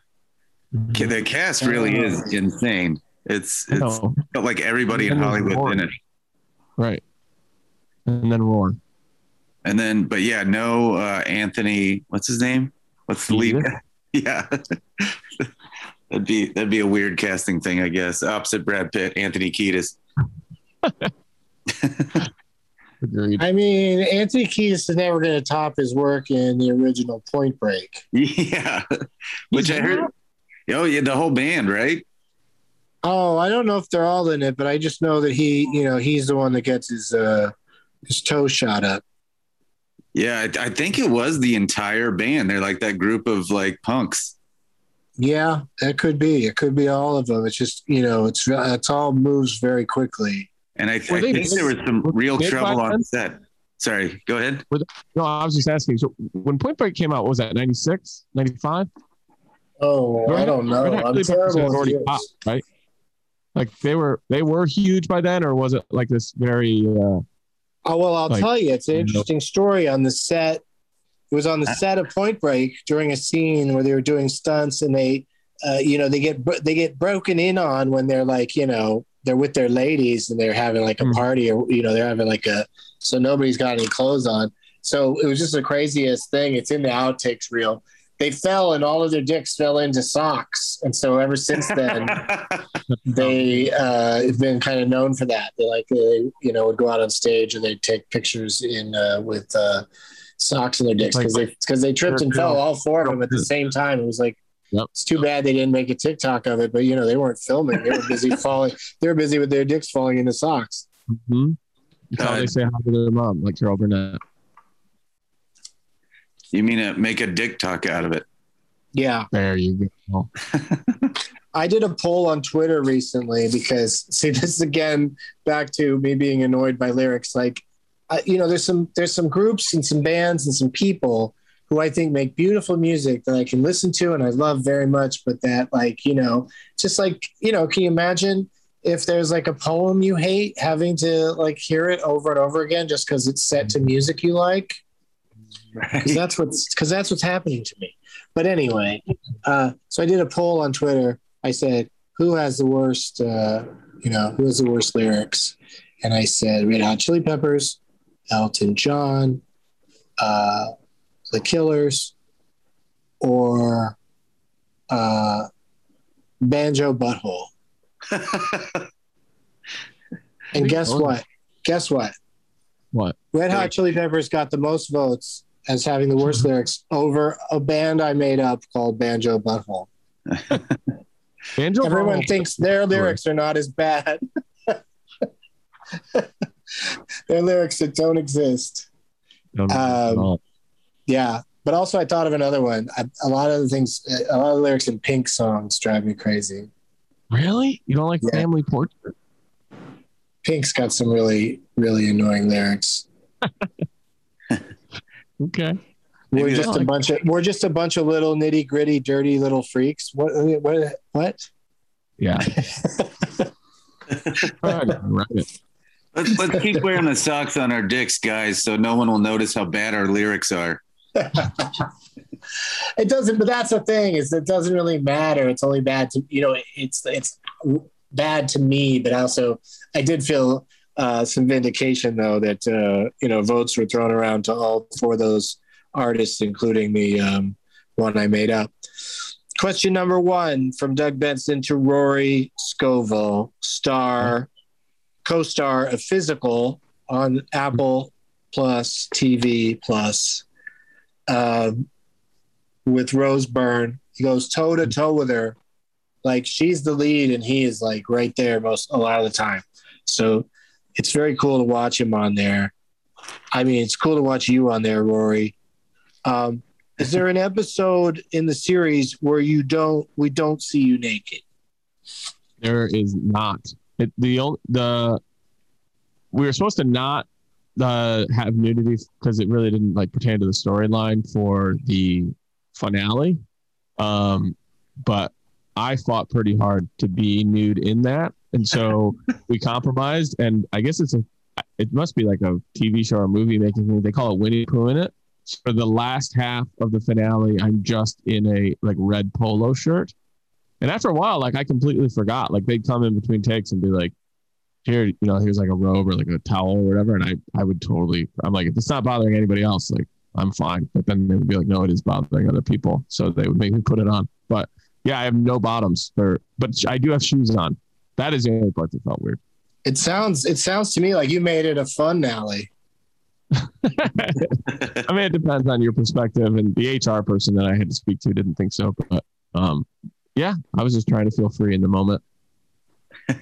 The cast really is insane. It's it's felt like everybody in Hollywood more. in it. Right. And then Roar. And then, but yeah, no uh, Anthony. What's his name? What's the lead? Yeah, that'd be that'd be a weird casting thing, I guess. Opposite Brad Pitt, Anthony Kiedis. Agreed. I mean, Anthony Kiedis is never going to top his work in the original Point Break. Yeah, which I heard. Oh yeah, the whole band, right? Oh, I don't know if they're all in it, but I just know that he, you know, he's the one that gets his uh his toe shot up. Yeah, I, I think it was the entire band. They're like that group of like punks. Yeah, that could be. It could be all of them. It's just, you know, it's it's all moves very quickly. And I, I Were they think there was some real trouble on then? set. Sorry, go ahead. No, I was just asking. So when Point Break came out, what was that 96, 95? Oh, I don't know. Red Hot I'm terrible. already popped, right? Like they were they were huge by then, or was it like this very? uh Oh well, I'll Like, tell you, it's an interesting story on the set. It was on the set of Point Break during a scene where they were doing stunts, and they, uh, you know, they get they get broken in on when they're like, you know, they're with their ladies and they're having like a Mhm. party, or you know, they're having like a so nobody's got any clothes on. So it was just the craziest thing. It's in the outtakes reel. They fell and all of their dicks fell into socks, and so ever since then they uh, have been kind of known for that. They like they you know would go out on stage and they'd take pictures in uh, with uh, socks in their dicks Like- because they because they tripped and fell all four of them at the same time. It was like Yep. it's too bad they didn't make a TikTok of it, but you know they weren't filming. They were busy falling. They were busy with their dicks falling into socks. mhm. That's how Uh, they say hi to their mom, like Carol Burnett. You mean uh, make a dick talk out of it? Yeah, There you go. I did a poll on Twitter recently because see this is again back to me being annoyed by lyrics. Like, I, you know, there's some there's some groups and some bands and some people who I think make beautiful music that I can listen to and I love very much, but that like you know, just like you know, can you imagine if there's like a poem you hate having to like hear it over and over again just because it's set to music you like? Because that's what's because that's what's happening to me. But anyway, uh, so I did a poll on Twitter. I said, "Who has the worst? Uh, you know, who has the worst lyrics?" And I said, "Red Hot Chili Peppers, Elton John, uh, The Killers, or uh, Banjo Butthole." And guess what? Guess what? What? Red Hot Chili Peppers got the most votes as having the worst lyrics over a band I made up called Banjo Butthole. Banjo Everyone Butthole- thinks their lyrics are not as bad. their lyrics that don't exist. No, um. Yeah. But also, I thought of another one. I, a lot of the things, a lot of the lyrics in Pink songs drive me crazy. Really? You don't like Yeah. Family Portrait? Pink's got some really, really annoying lyrics. Okay. We're Maybe just that's- a bunch of we're just a bunch of little nitty gritty, dirty little freaks. What? What? What? Yeah. All right, right. Let's, let's keep wearing the socks on our dicks, guys, so no one will notice how bad our lyrics are. it doesn't but that's the thing is it doesn't really matter it's only bad to you know it's it's bad to me but also i did feel uh some vindication though that uh you know votes were thrown around to all four of those artists including the um one i made up question number one from doug benson to rory scovel star co-star of physical on apple plus tv plus um, with Rose Byrne. He goes toe to toe with her. Like she's the lead and he is like right there most a lot of the time. So it's very cool to watch him on there. I mean, it's cool to watch you on there, Rory. Um, is there an episode in the series where you don't we don't see you naked? There is not. It, the the we were supposed to not uh, have nudity because it really didn't like pertain to the storyline for the finale. Um, but I fought pretty hard to be nude in that, and so we compromised. And I guess it's a, it must be like a TV show or movie making thing. They call it Winnie Pooh in it. For the last half of the finale, I'm just in a like red polo shirt. And after a while, like I completely forgot. Like they'd come in between takes and be like, here, you know, here's like a robe or like a towel or whatever. And I, I would totally, I'm like, if it's not bothering anybody else, like I'm fine. But then they would be like, no, it is bothering other people. So they would make me put it on. But yeah, I have no bottoms or, but I do have shoes on. That is the only part that felt weird. It sounds it sounds to me like you made it a fun alley. I mean, it depends on your perspective. And the HR person that I had to speak to didn't think so. But um, yeah, I was just trying to feel free in the moment.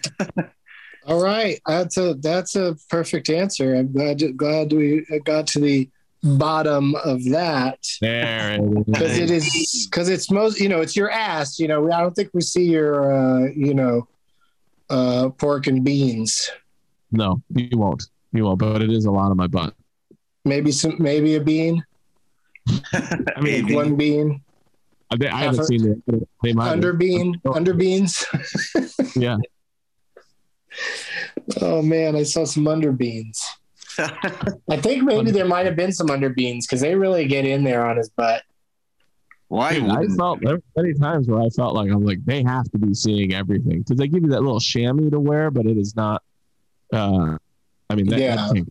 All right, that's a that's a perfect answer. I'm glad glad we got to the bottom of that There. because it is because it's most you know it's your ass. You know, I don't think we see your uh, you know uh, pork and beans. No, you won't. You won't. But it is a lot of my butt. Maybe some maybe a bean, I mean, Maybe. one bean, I, I haven't seen it. They might. have. under bean, under beans. Yeah. Oh man, I saw some under beans. I think maybe there might have been some under beans because they really get in there on his butt. Why Dude, I felt there were many times where I felt like I'm like they have to be seeing everything because they give you that little chamois to wear, but it is not. Uh, I mean, that, Yeah. that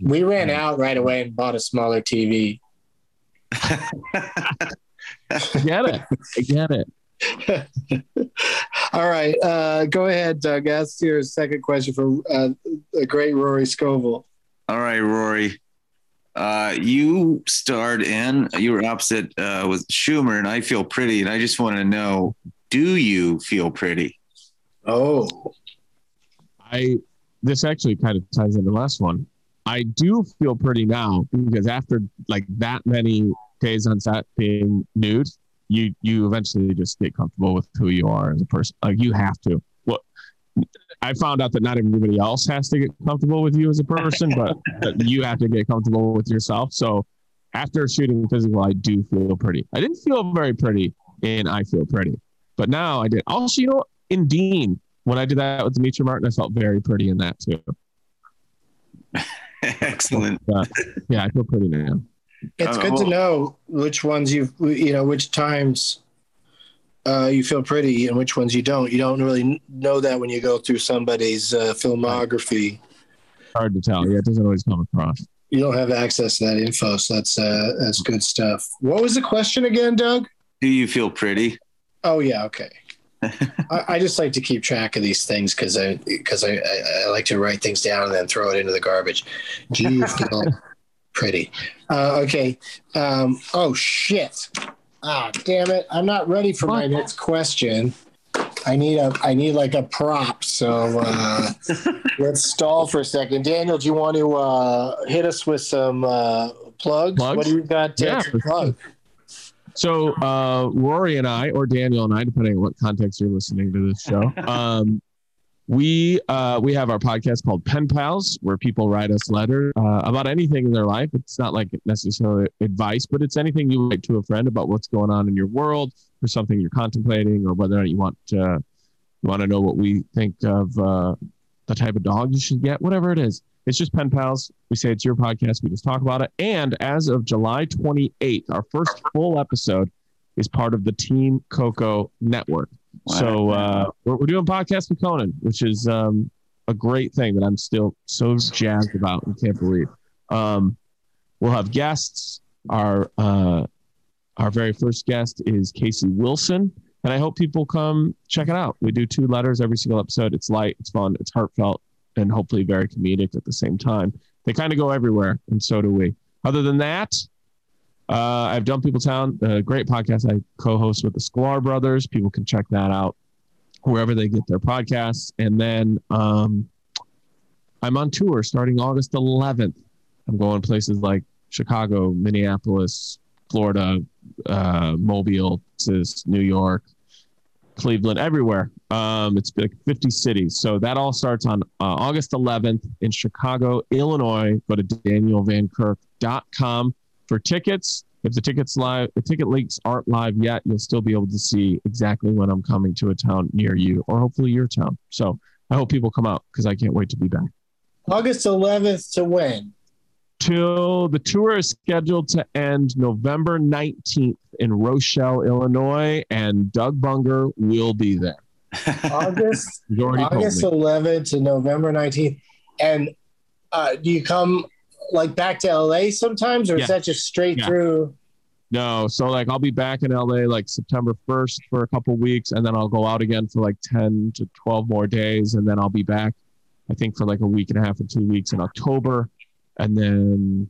We ran out right away and bought a smaller TV. I get it. I get it. All right, uh, go ahead, Doug. Ask your second question for uh, the great Rory Scovel. All right, Rory. Uh, you starred in, you were opposite uh, with Schumer, and I feel pretty. And I just want to know do you feel pretty? Oh, I this actually kind of ties into the last one. I do feel pretty now because after like that many days on set being nude, you you eventually just get comfortable with who you are as a person. Like you have to. Well, I found out that not everybody else has to get comfortable with you as a person, but that you have to get comfortable with yourself. So after shooting physical, I do feel pretty. I didn't feel very pretty and I Feel Pretty, but now I did. Also, you know, in Dean, when I did that with Demetri Martin, I felt very pretty in that too. Excellent. But, yeah, I feel pretty now. it's Uh, good to know which ones you've, you know which times uh, you feel pretty and which ones you don't. You don't really know that when you go through somebody's uh, filmography. Hard to tell. Yeah, it doesn't always come across. You don't have access to that info, so that's uh, that's good stuff. What was the question again, Doug? Do you feel pretty? Oh yeah, okay. I, I just like to keep track of these things because I because I, I, I like to write things down and then throw it into the garbage. Do you feel pretty? Uh, okay. Um, oh shit! Ah, damn it! I'm not ready for my next question. I need a I need like a prop. So uh, let's stall for a second. Daniel, do you want to uh, hit us with some uh, plugs? Plugs? What do you got to Yeah, plug? So uh, Rory and I, or Daniel and I, depending on what context you're listening to this show, um, we uh, we have our podcast called Pen Pals, where people write us letters uh, about anything in their life. It's not like necessarily advice, but it's anything you write to a friend about what's going on in your world, or something you're contemplating, or whether or not you want to you want to know what we think of uh, the type of dog you should get, whatever it is. It's just Pen Pals. We say it's your podcast. We just talk about it. And as of July 28th, our first full episode is part of the Team Coco Network. So uh, we're, we're doing podcast with Conan, which is um, a great thing that I'm still so jazzed about and can't believe. Um, we'll have guests. Our uh, our very first guest is Casey Wilson, and I hope people come check it out. We do two letters every single episode. It's light, it's fun, it's heartfelt, and hopefully very comedic at the same time. They kind of go everywhere, and so do we. Other than that, uh, I've done People Town, a great podcast I co-host with the Sklar brothers. People can check that out wherever they get their podcasts. And then um, I'm on tour starting August 11th. I'm going places like Chicago, Minneapolis, Florida, uh, Mobile, New York, Cleveland, everywhere. Um, it's like 50 cities. So that all starts on uh, August 11th in Chicago, Illinois. Go to danielvankirk.com for tickets. if the tickets live, the ticket links aren't live yet, you'll still be able to see exactly when I'm coming to a town near you, or hopefully your town. So I hope people come out because I can't wait to be back. August 11th to when? Till the tour is scheduled to end November 19th in Rochelle, Illinois, and Doug Bunger will be there. August He's already told August 11th to November 19th. And uh, do you come like back to LA sometimes, or Yeah. is that just straight Yeah. through? No, so like I'll be back in LA like September 1st for a couple weeks, and then I'll go out again for like 10 to 12 more days, and then I'll be back, I think, for like a week and a half or two weeks in October, and then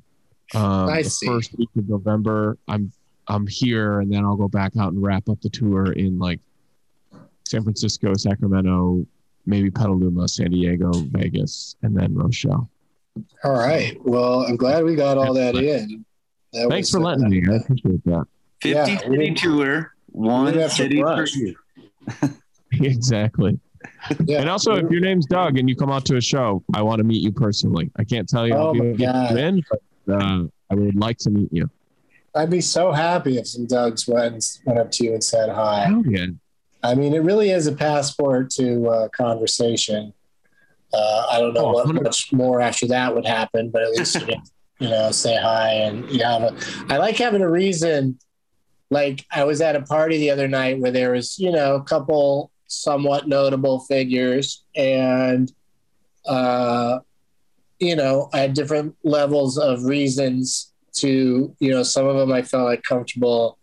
um, I the see. first week of November I'm I'm here, and then I'll go back out and wrap up the tour in like San Francisco, Sacramento, maybe Petaluma, San Diego, Vegas, and then Rochelle. All right. Well, I'm glad we got all that in. That Thanks was, for letting uh, me. I appreciate that. 50 Yeah, city tour, one didn't have to city per year. exactly. Yeah. And also, if your name's Doug and you come out to a show, I want to meet you personally. I can't tell you how Oh my people get you in, but uh, I would like to meet you. I'd be so happy if some Doug's went, went up to you and said hi. Hell yeah. I mean, it really is a passport to uh, conversation. Uh, I don't know Oh, what 100%. much more after that would happen, but at least you, you know, say hi and you have a. I like having a reason. Like I was at a party the other night where there was, you know, a couple somewhat notable figures, and uh, you know, I had different levels of reasons to, you know, some of them I felt like comfortable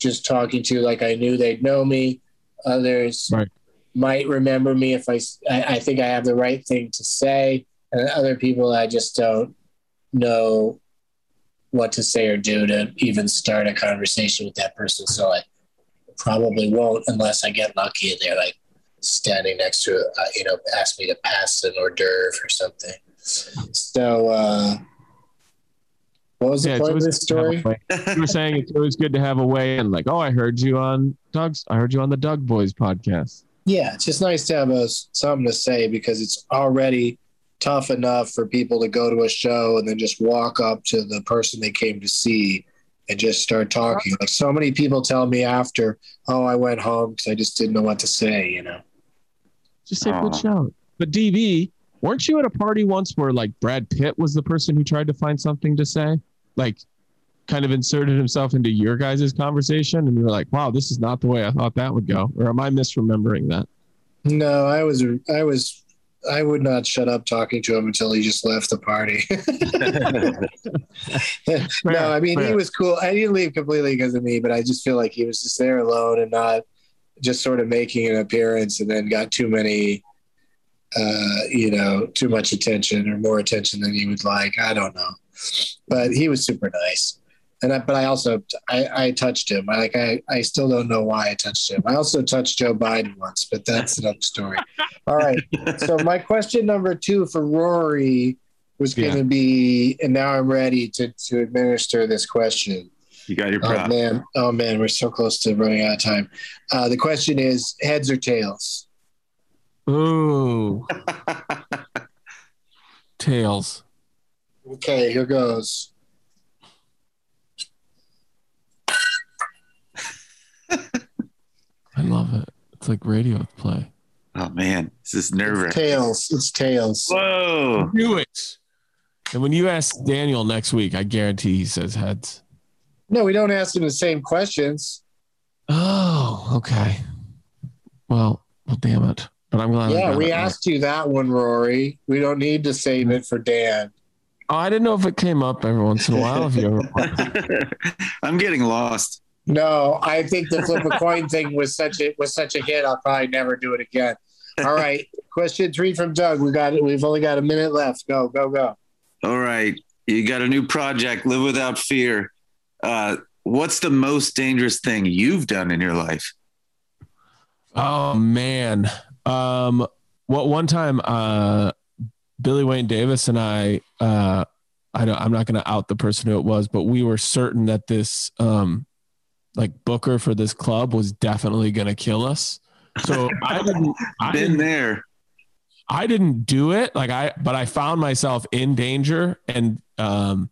just talking to, like I knew they'd know me. Others Right. Might remember me if I I think I have the right thing to say, and other people I just don't know what to say or do to even start a conversation with that person. So I probably won't unless I get lucky and they're like standing next to, uh, you know, ask me to pass an hors d'oeuvre or something. So, uh, what was the Yeah, point of this good to have story? You were saying it's always good to have a way and like, oh, I heard you on Doug's. I heard you on the Doug Boys podcast. Yeah, it's just nice to have a, something to say because it's already tough enough for people to go to a show and then just walk up to the person they came to see and just start talking. Like so many people tell me after, "Oh, I went home because I just didn't know what to say." You know. Just say good show. But DB, weren't you at a party once where like Brad Pitt was the person who tried to find something to say? Like kind of inserted himself into your guys' conversation and you're like, wow, this is not the way I thought that would go. Or am I misremembering that? No, I was, I was, I would not shut up talking to him until he just left the party. no, I mean he was cool. I didn't leave completely because of me, but I just feel like he was just there alone and not just sort of making an appearance, and then got too many, uh, you know, too much attention or more attention than he would like. I don't know, but he was super nice. And I, but I also I, I touched him. I like I, I still don't know why I touched him. I also touched Joe Biden once, but that's another story. All right. So my question number two for Rory was going to Yeah. be, and now I'm ready to to administer this question. You got your Oh man, oh man, we're so close to running out of time. Uh, the question is heads or tails? Ooh. Tails. Okay, here goes. Love it. It's like radio play. oh man, this is nerve wracking. Tails. It's tails. Whoa. Do it. And when you ask Daniel next week, I guarantee he says heads. No, we don't ask him the same questions. Oh, okay. Well, well, damn it. But I'm glad. Yeah, we it right. asked you that one, Rory. We don't need to save it for Dan. Oh, I didn't know if it came up every once in a while. If you ever, I'm getting lost. No, I think the flip a coin thing was such a was such a hit. I'll probably never do it again. All right, question three from Doug. We got it. We've only got a minute left. Go, go, go. All right. You got a new project, Live Without Fear. Uh, what's the most dangerous thing you've done in your life? oh man. Um, what one time, uh, Billy Wayne Davis and I, uh, I don't, I'm not going to out the person who it was, but we were certain that this, um, like booker for this club was definitely going to kill us. So I didn't, I Been didn't there. I didn't do it like I but I found myself in danger and um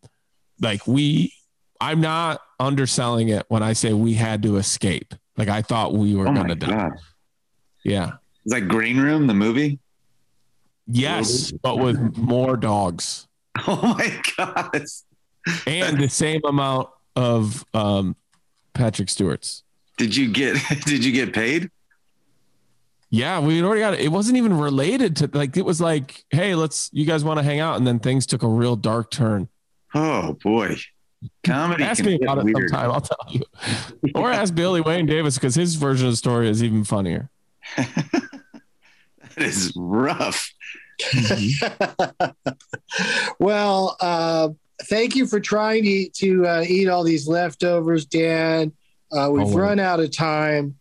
like we I'm not underselling it when I say we had to escape. Like I thought we were Oh gonna die. god! Yeah. It's like Green Room, the movie. Yes, but with more dogs Oh my god! and the same amount of um, Patrick Stewart's. Did you get Did you get paid? Yeah, we already got it. It wasn't even related to like it was like, hey, let's you guys want to hang out, and then things took a real dark turn. Oh boy, comedy. Ask me get about it weird. sometime. I'll tell you. Or ask Billy Wayne Davis because his version of the story is even funnier. That is rough. well, uh, thank you for trying to, to uh, eat all these leftovers, Dan. Uh, we've Oh, run out of time,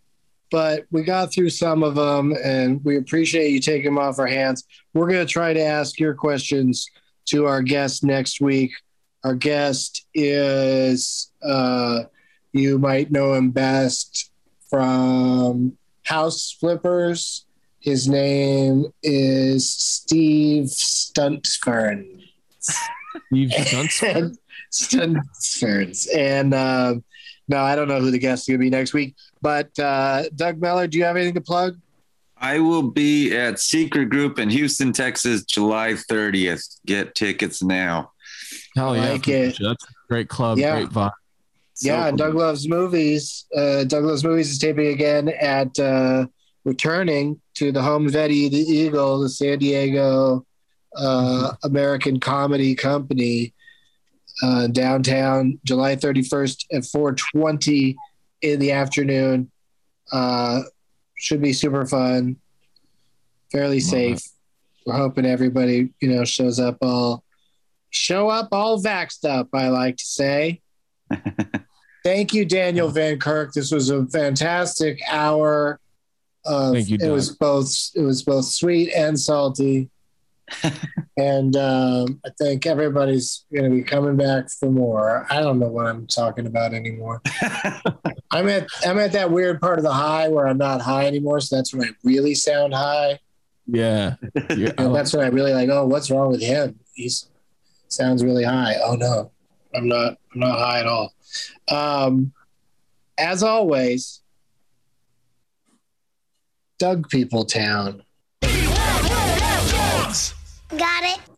but we got through some of them, and we appreciate you taking them off our hands. We're going to try to ask your questions to our guest next week. Our guest is, uh, you might know him best from House Flippers. His name is Steve Stuntfern. Steve Dunst. Stuntferns. And um, no, I don't know who the guest is going to be next week. But uh, Doug Mellard, do you have anything to plug? I will be at Secret Group in Houston, Texas, July 30th. Get tickets now. Hell yeah, like it. that's a great club, Yeah. great vibe. yeah, and Doug Loves Movies. Uh, Doug Loves Movies is taping again at uh, returning to the home of Eddie the Eagle, the San Diego uh, American Comedy Company, uh, downtown, July 31st at 4:20 in the afternoon. Uh, should be super fun, fairly safe. We're hoping everybody, you know, shows up all show up all vaxxed up. I like to say. Thank you, Daniel Van Kirk. This was a fantastic hour. Of, Thank you, It was both it was both sweet and salty, and um, I think everybody's going to be coming back for more. I don't know what I'm talking about anymore. I'm at I'm at that weird part of the high where I'm not high anymore, so that's when I really sound high. Yeah, Yeah, And like- that's when I really like, oh, what's wrong with him? He's sounds really high. Oh no, I'm not. I'm not high at all. Um, as always, Dumb People Town. Got it.